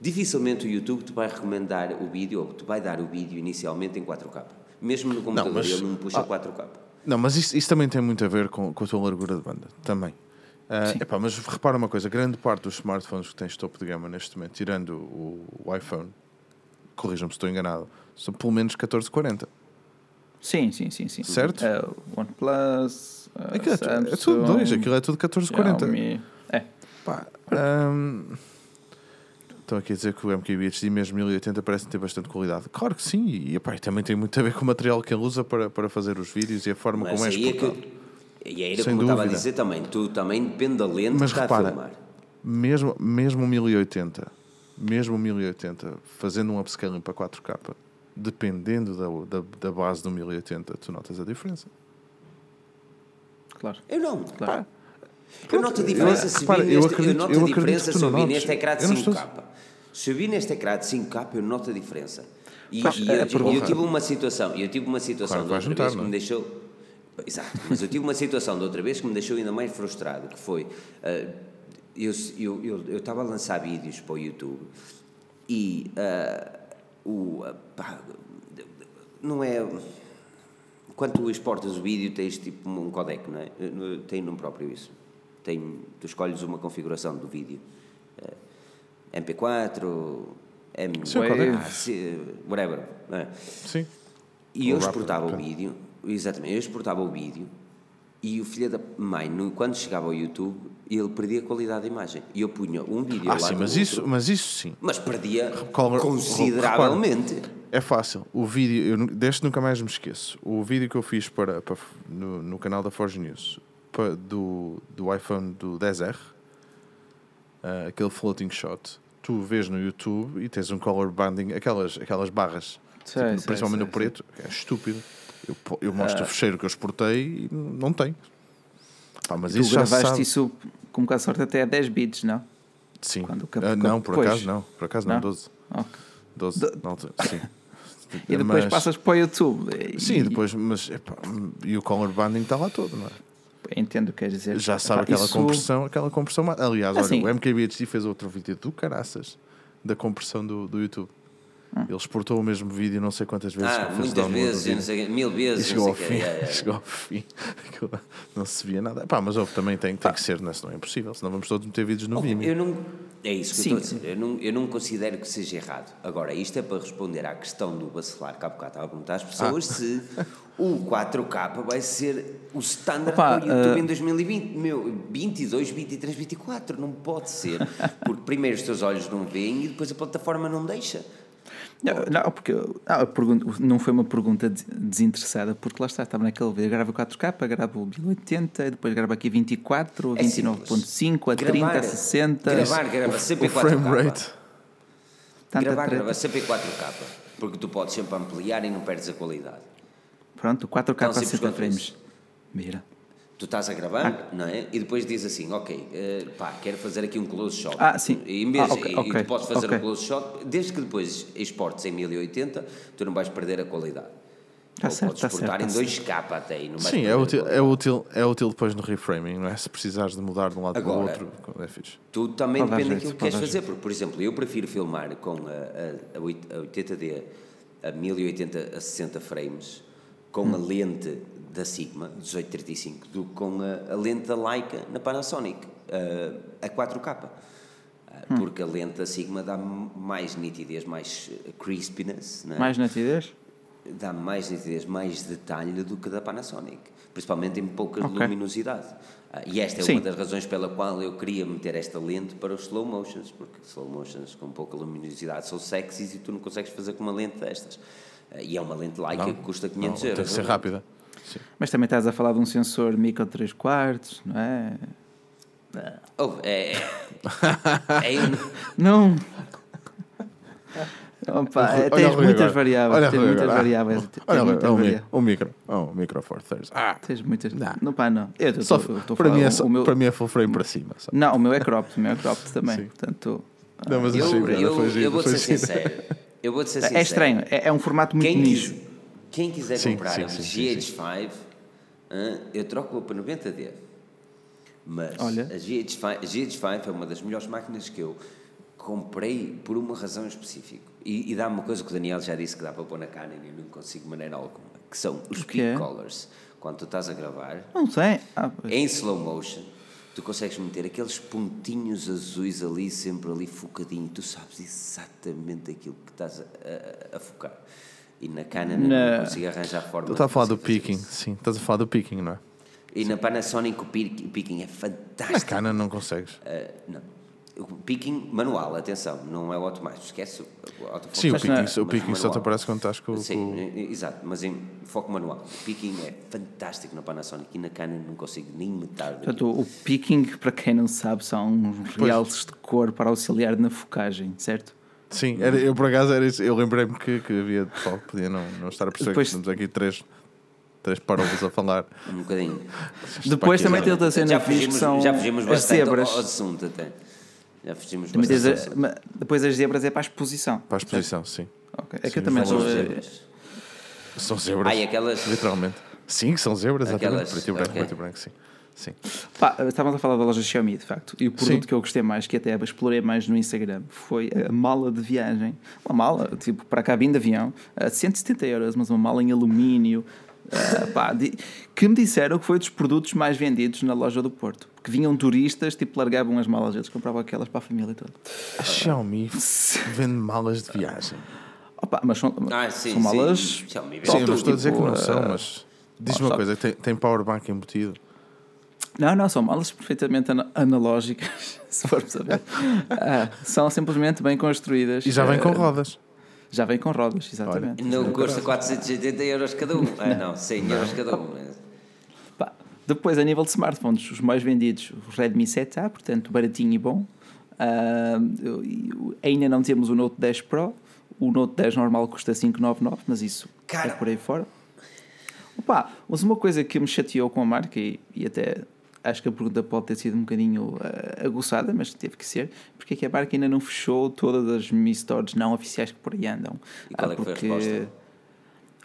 Dificilmente o YouTube te vai recomendar o vídeo, ou te vai dar o vídeo inicialmente em 4K. Mesmo no computador, mas- ele não puxa ah, 4K. Não, mas isso, isso também tem muito a ver com, com a tua largura de banda. Também. Ah, epá, mas repara uma coisa: grande parte dos smartphones que tens topo de gama neste momento, tirando o, o iPhone, corrijam-me se estou enganado, são pelo menos 1440. Sim, sim, sim, sim. Certo? O OnePlus, a Aquilo é, tu- é Samsung, tudo dois, aquilo é tudo 1440. Xiaomi. É. Pá, hum, estão aqui a dizer que o MKBHD mesmo 1080 parece ter bastante qualidade. Claro que sim, e epá, também tem muito a ver com o material que ele usa para, para fazer os vídeos e a forma Mas como é aí é exportado. que. E era Sem como eu estava a dúvida. dizer também, tu também depende da lente Mas que está a repara, filmar. mesmo, mesmo 1080, mesmo 1080, fazendo um upscaling para 4K, dependendo da, da, da base do 1080, tu notas a diferença. Claro. Eu não. Claro. Eu noto a diferença eu- se repara, vi eu neste, eu, acredito- noto eu acredito diferença se eu vi neste ecrã de Eu não 5K. Se eu vi neste ecrã de 5K, eu noto a diferença. E, e é eu, eu tive uma situação, eu tive uma situação Claro de outra vez que é? me deixou. Exato, mas eu tive uma situação de outra vez que me deixou ainda mais frustrado, que foi. ah, eu eu eu eu estava a lançar vídeos para o YouTube e ah, o. ah, pá, não é. Quando tu exportas o vídeo, tens tipo um codec, não é? Tem nome próprio isso. Tem, tu escolhes uma configuração do vídeo. Eh, MP4, M, Sim, ah, se- whatever. é? Sim. E eu exportava o vídeo, exatamente, eu exportava o vídeo e o filho da mãe, quando chegava ao YouTube, ele perdia a qualidade da imagem. E eu punha um vídeo Ah, lá sim, mas outro, isso, mas isso sim. mas perdia consideravelmente. É fácil. O vídeo, eu, deste nunca mais me esqueço. O vídeo que eu fiz para, para- no, no canal da Forge News do, do iPhone do 10R, ah, aquele floating shot, tu vês no YouTube e tens um color banding, aquelas, aquelas barras, Sei, tipo, sei, principalmente sei, no preto, é estúpido. Eu, eu mostro o fecheiro que eu exportei e não tem. Pá, mas Tu isso gravaste isso com um bocado de sorte até a 10 bits, não? Sim. quando o cap- Ah, não, por acaso não. Por acaso não, Não? 12. Ok. 12. Do- altura, sim. E depois Mas- passas para o YouTube. E- Sim, depois, mas epá, e o color banding está lá todo, não é? Entendo o que queres dizer. Já sabe Epá, aquela isso- compressão, aquela compressão. Aliás, Assim- olha, o MKBHD fez outro vídeo do caraças da compressão do, do YouTube. Ele exportou o mesmo vídeo não sei quantas vezes. Ah, muitas vezes, não sei, mil E vezes. chegou não ao fim. Yeah, yeah. Chegou ao fim. Não se via nada. Pá, mas houve, também tem, tem que ser, né? senão é impossível. Senão vamos todos meter vídeos no Vimeo. Eu não, é isso que Sim. eu estou a dizer. Eu não, eu não considero que seja errado. Agora, isto é para responder à questão do bacelar que há bocado estava a perguntar às pessoas Ah. se o 4K vai ser o standard Opa, para o YouTube eh, em 2020. Meu, 22, 23, 24. Não pode ser. Porque primeiro os teus olhos não veem e depois a plataforma não deixa. Não, não, porque a pergunta, não foi uma pergunta des- desinteressada, porque lá está, estava naquele vídeo, grava 4K, grava o 1080, e depois grava aqui 24, É 29.5, a 30, Gravar- a 60. Gravar, grava O sempre frame 4K. rate. tanta Gravar, treta. grava sempre 4K. Porque tu podes sempre ampliar e não perdes a qualidade. Pronto, 4K Tão a simples 60 quanto frames. Mira. Tu estás a gravar, não é? E depois diz assim, ok, eh, pá, quero fazer aqui um close shot. Ah, sim. E, em vez, Ah, ok, e, ok, e tu podes fazer ok. um close shot, desde que depois exportes em 1080, tu não vais perder a qualidade. Tá Ou certo, podes tá exportar certo, em tá 2K até e não Sim, é útil, é, útil, é útil depois no reframing, não é? Se precisares de mudar de um lado Agora, para o outro, é fixe. Tudo também Pode dar depende daquilo que queres dar fazer. Porque, por exemplo, eu prefiro filmar com a, a, a 80D a 1080 a 60 frames com Hum. a lente da Sigma 1835 do que com a, a lente da Leica na Panasonic a, a 4K. Ah, Hum. Porque a lente da Sigma dá mais nitidez, mais crispiness, não é? Mais nitidez? dá mais nitidez, mais detalhe do que da Panasonic, principalmente em pouca Ok. luminosidade. Ah, e esta é Sim. uma das razões pela qual eu queria meter esta lente para os slow motions, porque slow motions com pouca luminosidade são sexys e tu não consegues fazer com uma lente destas. Ah, e é uma lente Leica que custa 500 Não, euros. tem que ser rápida. Sim. Mas também estás a falar de um sensor micro 3 quartos, não é? Oh, é, é, é um- Não! Opa, Olha é, tens Rui muitas agora. variáveis. Olha tens Rui muitas agora. Ah. variáveis. tens Olha, muitas mi- variáveis. o micro. Oh, o micro for thirds. Ah, Tens muitas. Não. Não, pá, não. Eu tô- só, tô- eu tô para, mim é o- só- meu- para mim é full frame para cima. Só. Não, o meu é cropped, o meu é cropped também. Sim. Portanto, Não, mas eu, achei eu, eu giro, vou-te ser sincero. Eu vou-te ser sincero. é estranho, é, é um formato muito Quem, nicho. quis- quem quiser Sim, comprar sim, um sim, GH5, hã, eu troco-o para 90D. Mas Olha. a GH5, a GH5 é uma das melhores máquinas que eu comprei por uma razão específica. E, e dá uma coisa que o Daniel já disse que dá para pôr na Canon e eu não consigo de maneira alguma, que são os peak colors. Quando tu estás a gravar, Não sei. Ah, pois. em slow motion, tu consegues meter aqueles pontinhos azuis ali, sempre ali focadinho. Tu sabes exatamente aquilo que estás a, a- a focar. E na Canon eu Na- não consigo arranjar forma. Tu estás a falar do picking, isso. sim. Estás a falar do picking, não é? E na Panasonic o pic- o picking é Na fantástico. Canon não consegues. Ah, não. O picking manual, atenção, não é o automático. Esquece o autofoco. Sim, o Mas picking, na- o mas picking só te aparece quando estás com, Sim, com- e- exato, mas em foco manual. O picking é fantástico na Panasonic e na Canon não consigo nem metade. Portanto, o picking, para quem não sabe, são uns realces de cor para auxiliar na focagem, certo? Sim, era, eu por acaso era isso. Eu lembrei-me que, que havia pessoal que podia não, não estar a perceber Depois- que estamos aqui três, três parovas a falar. Um bocadinho. Depois também tem outra cena já fixe que fugimos, são já fugimos as bastante zebras. ao ao assunto até. Já fugimos tens bastante. a- ma- depois as zebras é para a exposição. Para a exposição, sim. Ok. É que Sim, eu também sou. São zebras. São zebras. Ai, aquelas. Literalmente. Sim, que são zebras, exatamente. Aquelas- Preto e branco, ok. preto e branco, sim. Sim. Pá, estávamos a falar da loja Xiaomi, de facto. E o produto Sim. que eu gostei mais, que até explorei mais no Instagram, foi a mala de viagem. Uma mala, tipo, para a cabine de avião, a 170 euros, mas uma mala em alumínio. ah, pá, di- que me disseram que foi dos produtos mais vendidos na loja do Porto. Que vinham turistas, tipo, largavam as malas, eles compravam aquelas para a família toda. A Xiaomi vende malas de viagem. Opa, mas são, Ah, sim, são sim. malas. Xiaomi Sim, vende mas estou a dizer que não tipo, são, mas. Diz-me uma sabe- coisa, tem, tem powerbank embutido. Não, não, são malas perfeitamente ana- analógicas, se formos a ver. Ah, são simplesmente bem construídas. E já vem com Ah, rodas. Já vem com rodas, exatamente. Não custa 480 euros cada um. Ah, não, 100 euros cada um. Pá, Depois, a nível de smartphones, os mais vendidos, o Redmi 7A, portanto, baratinho e bom. Eu- ainda não temos o Note 10 Pro. O Note 10 normal custa 599, mas isso Cara. é por aí fora. Opa, mas uma coisa que me chateou com a marca, e, e até acho que a pergunta pode ter sido um bocadinho ah, aguçada, mas teve que ser, porque é que a marca ainda não fechou todas as Mi Stores não oficiais que por aí andam? E qual é que foi a resposta?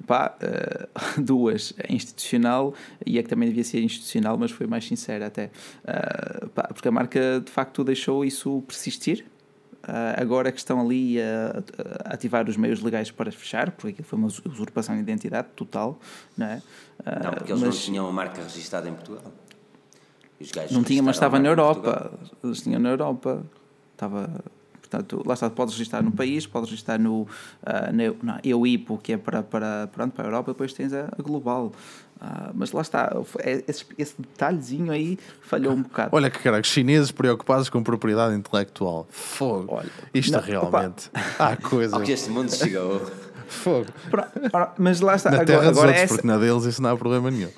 Pá, eh, duas. A institucional e a que também devia ser institucional, mas foi mais sincera até. Eh, pá, porque a marca de facto deixou isso persistir. Uh, agora que estão ali a, a, ativar os meios legais para fechar, porque aquilo foi uma usurpação de identidade total, não é? Uh, não, porque eles mas... não tinham a marca registrada em Portugal. Não tinha, mas estava na Europa. Eles tinham na Europa. Estava Portanto, lá está, podes registrar no país, podes registrar no, uh, na, na EUIPO, que é para, para, pronto, para a Europa, depois tens a, a global. Uh, mas lá está, é, esse, esse, detalhezinho aí falhou um bocado. Olha que caralho, chineses preocupados com propriedade intelectual. Fogo. Olha, Isto não, realmente. Opa. Há coisas. Ao que este mundo chegou. Fogo. mas lá está. Na agora, terra dos agora outros, essa... porque na deles isso não há problema nenhum.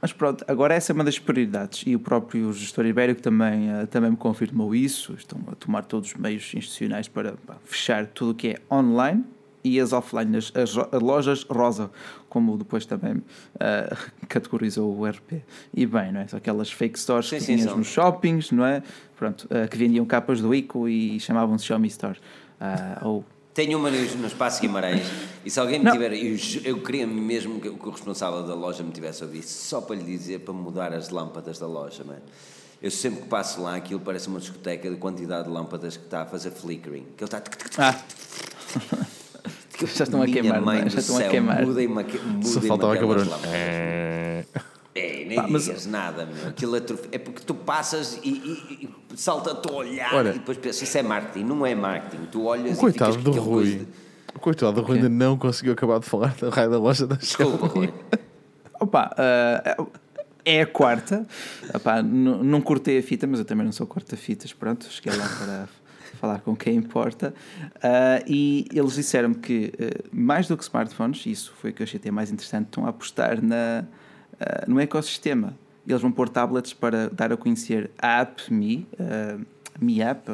Mas pronto, agora essa é uma das prioridades e o próprio gestor ibérico também, uh, também me confirmou isso. Estão a tomar todos os meios institucionais para pá, fechar tudo o que é online e as offline, as, as, as lojas rosa, como depois também uh, categorizou o RP. E bem, não é? Só aquelas fake stores sim, que sim, tinhas nos shoppings, não é? Pronto, uh, que vendiam capas do ICO e chamavam-se Xiaomi Store. ou tenho uma no, no Espaço Guimarães e se alguém me não. tiver. Eu, eu queria mesmo que, que, o responsável da loja me tivesse ouvido só para lhe dizer para mudar as lâmpadas da loja, mano. Eu sempre que passo lá, aquilo parece uma discoteca de quantidade de lâmpadas que está a fazer flickering. Que ele está. Ah. já estão a queimar, mãe já estão céu, a queimar. Mudem-me mudem Só faltava aquele é, nem Pá, digas mas... nada, meu. Aquilo é, é porque tu passas e, e, e salta-te a olhar Olha, e depois pensas, isso é marketing. Não é marketing. Tu olhas o coitado e do Rui. De... O coitado do Rui ainda não conseguiu acabar de falar da raio da loja da Desculpa, Rui. Opa, uh, é a quarta. Opa, não cortei a fita, mas eu também não sou corta-fitas. Pronto, cheguei lá para falar com quem importa. Uh, e eles disseram-me que, uh, mais do que smartphones, isso foi o que eu achei mais interessante, estão a apostar na uh, no ecossistema. Eles vão pôr tablets para dar a conhecer a App Me, uh, Me App,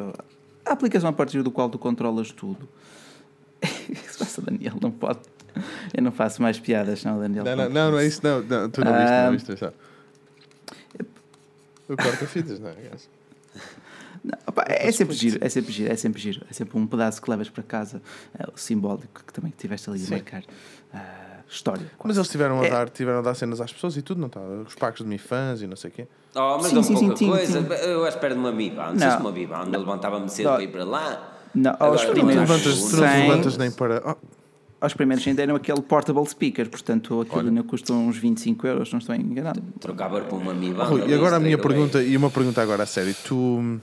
a aplicação a partir do qual tu controlas tudo. Isso passa, Daniel, não pode. Eu não faço mais piadas, não, Daniel. Não, não, não, não é isso, não. não tu não viste, não viste. Só. O corta-fitas, não é? Não, opa, é, sempre giro, é sempre giro, é sempre giro. É sempre um pedaço que levas para casa, é, o simbólico que também tiveste ali Sim. a marcar. Uh, história. Quase. Mas eles tiveram a, é. dar, tiveram a dar cenas às pessoas e tudo, não está? Os packs de fãs e não sei o quê. Oh, mas sim, sim, pouca sim, coisa. Sim. Eu à espera de uma Biba. Não sei se uma Biba. Onde levantava-me cedo para ir para lá. Não, aos primeiros levantas, não levantas nem para. Oh. Aos primeiros ainda eram aquele portable speaker, portanto aquilo ainda custa uns 25 euros, não estou enganado. Trocava por uma Mi E agora a minha pergunta, e uma pergunta agora a sério, tu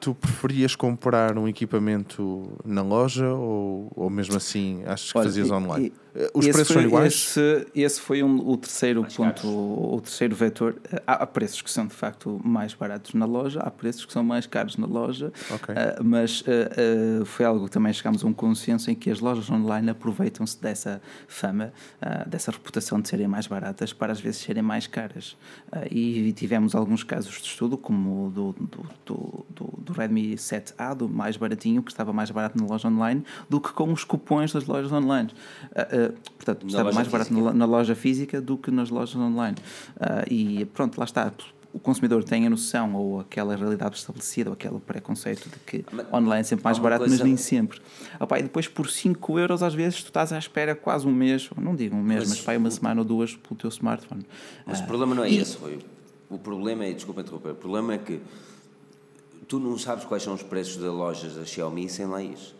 tu preferias comprar um equipamento na loja ou, ou mesmo assim achas que Olha, fazias online? Eh, os preços foi, são iguais? Esse, esse foi um, o terceiro mais ponto, o, o, terceiro vetor. Há, há, preços que são de facto mais baratos na loja, há preços que são mais caros na loja, okay. uh, mas uh, uh, foi algo que também chegámos a um consenso em que as lojas online aproveitam-se dessa fama, dessa reputação de serem mais baratas para às vezes serem mais caras. e tivemos alguns casos de estudo, como o do, do, do, do, do Redmi 7A, do mais baratinho, que estava mais barato na loja online, do que com os cupons das lojas online. Uh, portanto, na estava mais barato na, na, loja física do que nas lojas online. Uh, e pronto, lá está. O consumidor tem a noção ou aquela realidade estabelecida ou aquele preconceito de que mas, online é sempre mais barato, coisa... mas nem sempre. Opa, e depois por 5 euros, às vezes, tu estás à espera quase um mês, não digo um mês, mas, mas vai uma semana ou duas pelo teu smartphone. Mas uh, o problema não é e... esse, foi. O problema é, desculpa interromper, o problema é que tu não sabes quais são os preços das lojas da Xiaomi sem lá isso.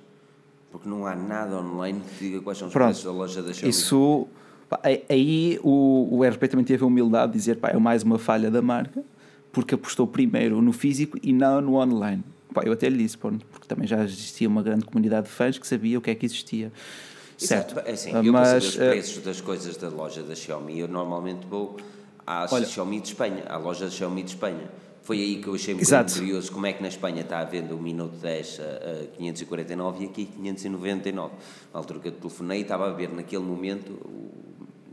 Porque não há nada online que diga quais são os Pronto, preços da loja da Xiaomi. Isso, aí o, o RP também teve a humildade de dizer, pá, é mais uma falha da marca, porque apostou primeiro no físico e não no online. Pá, eu até lhe disse, porque também já existia uma grande comunidade de fãs que sabia o que é que existia. Certo. É assim, eu Mas, os eh, preços das coisas da loja da Xiaomi, eu normalmente vou à olha, Xiaomi de Espanha, à loja da Xiaomi de Espanha. Foi aí que eu achei muito curioso como é que na Espanha está a venda o Minuto 10 a, a 549 e aqui 599. Na altura que eu telefonei estava a ver naquele momento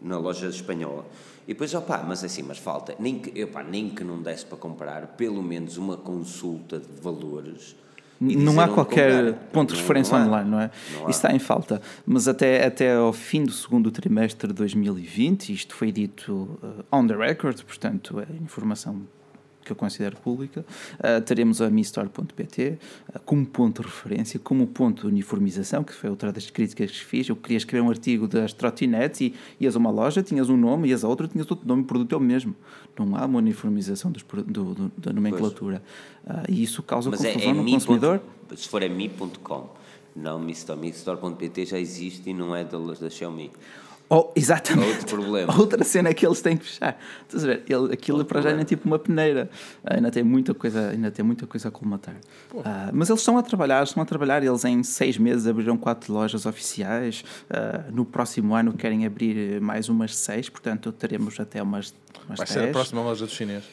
na loja espanhola. E depois, opá, mas assim, mas falta, nem que, opá, nem que não desse para comprar, pelo menos uma consulta de valores. Não há qualquer ponto de referência não online, não é? Não Isso está em falta. Mas até, até ao fim do segundo trimestre de 2020, isto foi dito uh, on the record, portanto, é informação que eu considero pública. Uh, teremos a mistore.pt uh, como ponto de referência, como ponto de uniformização, que foi outra das críticas que fiz. Eu queria escrever um artigo das trotinetes e ias a uma loja, tinhas um nome, ias a outra, tinhas outro nome, o produto é o mesmo. Não há uma uniformização dos, do, do, da nomenclatura. Uh, e isso causa Mas é, confusão é no mi consumidor. ponto- Se for é mi.com, não mistore. Mistore.pt já existe e não é da, da Xiaomi. Oh, exatamente. Outro problema. Outra cena que eles têm que fechar. Estás a ver? Ele, aquilo para já ainda é tipo uma peneira. Ainda tem muita coisa, ainda tem muita coisa a colmatar. Ah, mas eles estão a trabalhar, estão a trabalhar. Eles em seis meses abriram quatro lojas oficiais. Ah, no próximo ano querem abrir mais umas seis, portanto teremos até umas, umas Vai ser a dez. próxima loja do chinês.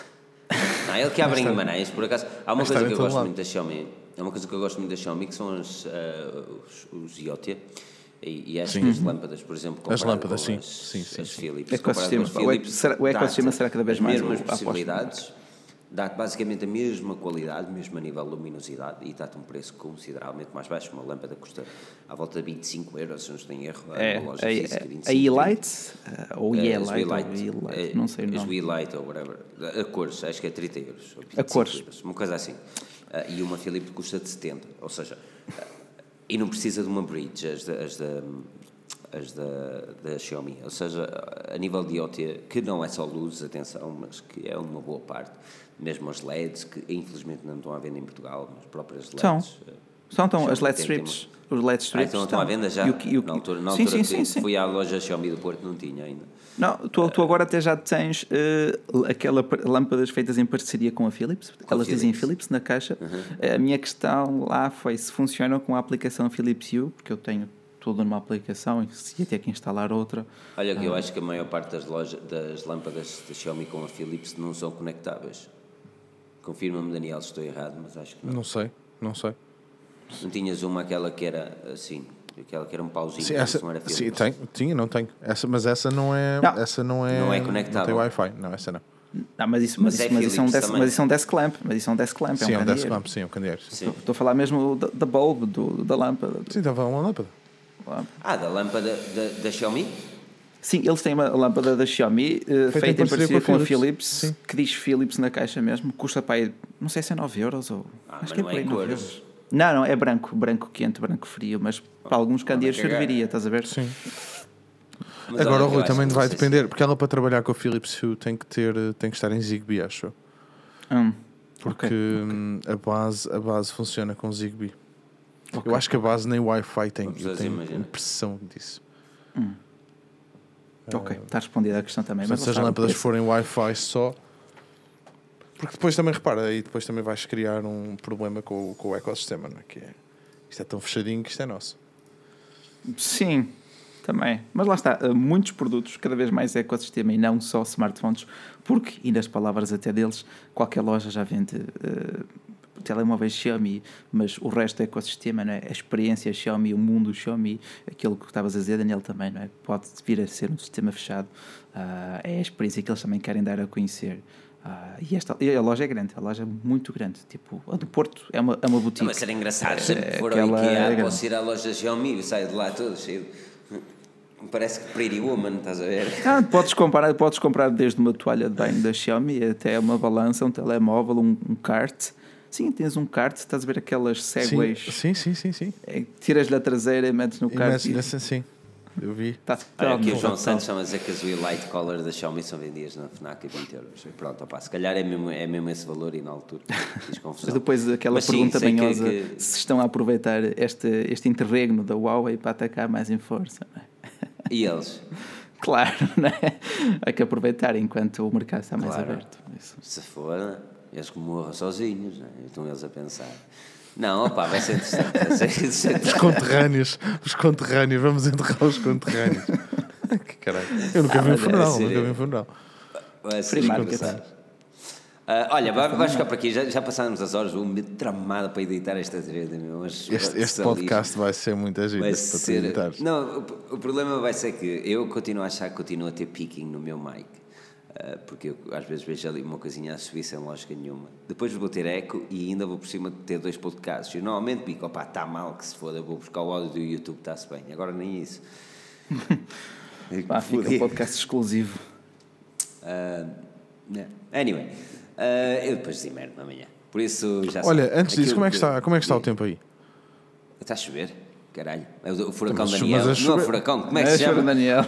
Não, ele que abre em Guimarães, por acaso. Há uma coisa que eu gosto lado. muito da Xiaomi. É uma coisa que eu gosto muito da Xiaomi, que são os, ah, os, os IoT. E, e acho que as lâmpadas, por exemplo, As lâmpadas, com sim. as, Sim, sim, as sim. Philips, Ecossistema. as O Philips, será- o ecossistema será cada vez as mais mesmas a possibilidades, dá-te basicamente a mesma qualidade, mesmo a nível de luminosidade, e dá-te um preço consideravelmente mais baixo. Uma lâmpada custa à volta de 25 euros, se não estou em erro, É, loja a, física, a, 25, a E-Light, ah, ou eh, E-Light, E-Light, eh, não sei o As nome. Wilight ou whatever. A cores, acho que é 30 euros. 25 cores. euros, uma coisa assim. E uma Philips custa de 70. Ou seja, e não precisa de uma bridge, as da, as da, as da, da Xiaomi. Ou seja, a nível de IoT, que não é só luzes, atenção, mas que é uma boa parte. Mesmo as LEDs, que infelizmente não estão à venda em Portugal, mas próprias LEDs. São. Ah, São, então, as LED strips. Os LED Ah, strips. então estão à venda já? O que- o que- na altura, na sim, altura sim, que sim, sim. fui à loja Xiaomi do Porto, não tinha ainda. Não, tu, tu agora até já tens eh, aquela lâmpadas feitas em parceria com a Philips. Elas dizem Philips. Philips na caixa. A minha questão lá foi se funcionam com a aplicação Philips Hue, porque eu tenho tudo numa aplicação e se ia ter que instalar outra. Olha, Ah. que eu acho que a maior parte das, lojas, das lâmpadas da Xiaomi com a Philips não são conectáveis. Confirma-me, Daniel, se estou errado, mas acho que não. Não sei, não sei. Não tinhas uma aquela que era assim, aquela que era um pauzinho, Sim, mas essa, não era sim, Philips. tem, tinha, não tenho. Essa, mas essa não é. Não. Essa não é. Não é Não conectável. tem Wi-Fi. Não, essa não. Não, mas isso, mas Mas é isso, mas isso é um desk, mas isso é um desk lamp. Mas isso é um desk lamp. Sim, é é um um desk lamp, sim, é um candeeiro. Sim, Sim. Estou a falar mesmo da, da bulb, do, da lâmpada. sim estava uma lâmpada. Ah, da lâmpada da, da Xiaomi? Sim, eles têm uma lâmpada da Xiaomi eh, Feita feita, em em parceria com com a Philips. Philips, Sim. que diz Philips na caixa mesmo, custa para aí, não sei se é 9 euros ou. Ah, acho mas que é não por é aí 9 cores. Não, não, é branco, branco quente, branco frio, mas para alguns candeeiros serviria, estás a ver? Sim. Mas Agora o Rui também vai se- depender, porque ela para trabalhar com a Philips Hue tem que, ter, tem que estar em Zigbee, acho eu. Hum, Porque ok, hum, a, base, a base funciona com Zigbee. ok. Eu acho que a base nem Wi-Fi tem, eu tenho imagina. impressão disso. Ok, está respondida a questão também. Mas se as lâmpadas isso- forem Wi-Fi só. Porque depois também, repara, aí depois também vais criar um problema com, com o ecossistema, não é? Que é, isto é tão fechadinho que isto é nosso. Sim, também. Mas lá está, há muitos produtos, cada vez mais ecossistema e não só smartphones, porque, e nas palavras até deles, qualquer loja já vende eh, telemóveis Xiaomi, mas o resto do ecossistema, não é? a experiência Xiaomi, o mundo Xiaomi, aquilo que estavas a dizer, Daniel, também, não é? pode vir a ser um sistema fechado, ah, é a experiência que eles também querem dar a conhecer. Ah, e, esta, e a loja é grande, a loja é muito grande. Tipo, a do Porto é uma, é uma boutique. Não, mas era engraçado, sempre que for ao IKEA, é posso ir à loja Xiaomi e saio de lá todo cheio de... Parece que Pretty Woman, estás a ver? Ah, podes, comprar, podes comprar desde uma toalha de banho da Xiaomi até uma balança, um telemóvel, um, um kart. Sim, tens um kart, estás a ver aquelas Sim, segways. sim, sim, sim. sim. É, que Tiras-lhe a traseira e metes no E kart. nessa- e- nessa- sim, eu vi. Tá, Olha, tá, aqui o João tá. Santos chama a dizer que as Light Collar da Xiaomi são vendidas na FNAC a 20 euros. E Pronto, opá, se calhar é mesmo, é mesmo esse valor e na altura fiz confusão. Mas depois aquela Mas sim, pergunta sei que- manhosa que- se estão a aproveitar este, este interregno da Huawei para atacar mais em força. Não é? E eles? Claro, não é? Há que aproveitar enquanto o mercado está mais Claro. aberto. Isso. Se for, eles que morram sozinhos, né? estão eles a pensar. Não, opá, vai ser interessante. Vai ser interessante. Os conterrâneos, os conterrâneos, vamos enterrar os conterrâneos. que caralho. Eu nunca vi um é funeral, sério. nunca vi um funeral. Vai ser. Ah, olha, vai- vais ficar por aqui, já, já passámos as horas, vou-me tramado para editar esta vez. meu, mas- Este, este podcast vai ser muito Vai para ser. Não, o, o problema vai ser que eu continuo a achar que continuo a ter picking no meu mic. Ah, porque eu às vezes vejo ali uma coisinha a subir sem lógica nenhuma. Depois vou ter eco e ainda vou por cima de ter dois podcasts. Eu normalmente pico, opá, está mal que se foda, vou buscar o áudio do YouTube, está-se bem. Agora nem isso. Pá, fica um podcast exclusivo. Ah, Yeah. Anyway, uh, eu depois desemero amanhã. Por isso já sei. Olha, antes disso, como é que está, como é que está o tempo aí? Está a chover? Caralho. É o o furacão Mas- Daniel. mas a Não é chover- furacão, como é que É, se chama? Daniel.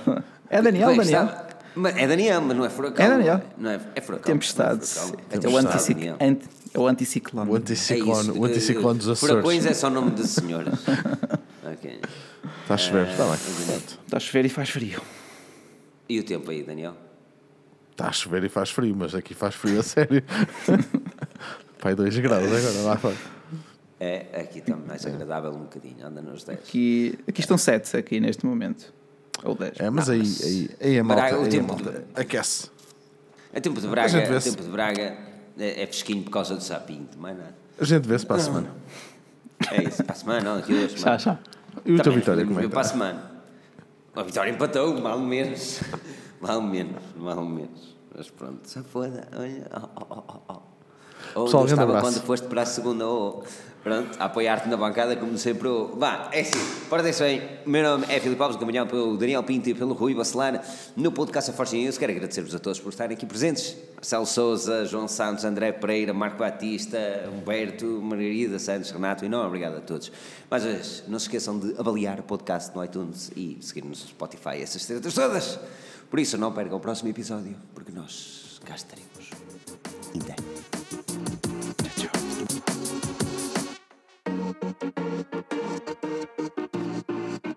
É Daniel, é que Daniel. É Daniel, mas não é furacão. É Daniel. Não é, é furacão. Tempestade. É. É o, Tempestade, anticic... Daniel. anti... é o anticiclone. O É anticiclone, isso. o anticiclone dos Açores. Furacões é só nome de senhoras. ok. Está a chover, está bem. Está a chover e faz frio. E o tempo aí, Daniel? Está a chover e faz frio, mas aqui faz frio a sério. Pai, 2 graus agora, lá fora. É, aqui está mais agradável um bocadinho, anda nos 10. Aqui, aqui estão 7 aqui neste momento. Ou 10. É, mas Não, aí, mas- aí, aí a malta, Braga, o aí a tempo malta aquece. É tempo de A Braga, vê-se. tempo de Braga é, é fresquinho por causa do sapinho, mais nada. A gente vê-se para a semana. É isso, para a semana, não, aqui duas Já, semanas. já. E o teu Vitória, como é que para a está? semana. A Vitória empatou, mal menos. Mal menos, mal menos. Mas pronto, se foda, olha. Oh, oh, oh, oh, oh. Ou Pessoal, estava abraço. quando foste para a segunda, ou pronto, a apoiar-te na bancada, como sempre. Vá, é assim, portem-se bem. Meu nome é Filipe Alves, acompanhado pelo Daniel Pinto e pelo Rui Bacelar no podcast Força News. Quero agradecer-vos a todos por estarem aqui presentes. Marcelo Souza, João Santos, André Pereira, Marco Batista, Humberto, Margarida Santos, Renato, e não, obrigado a todos. Vez, não se esqueçam de avaliar o podcast no iTunes e seguir-nos no Spotify, essas tretas todas. Por isso, não percam o próximo episódio, porque nós cá estaremos. Ainda. どっち?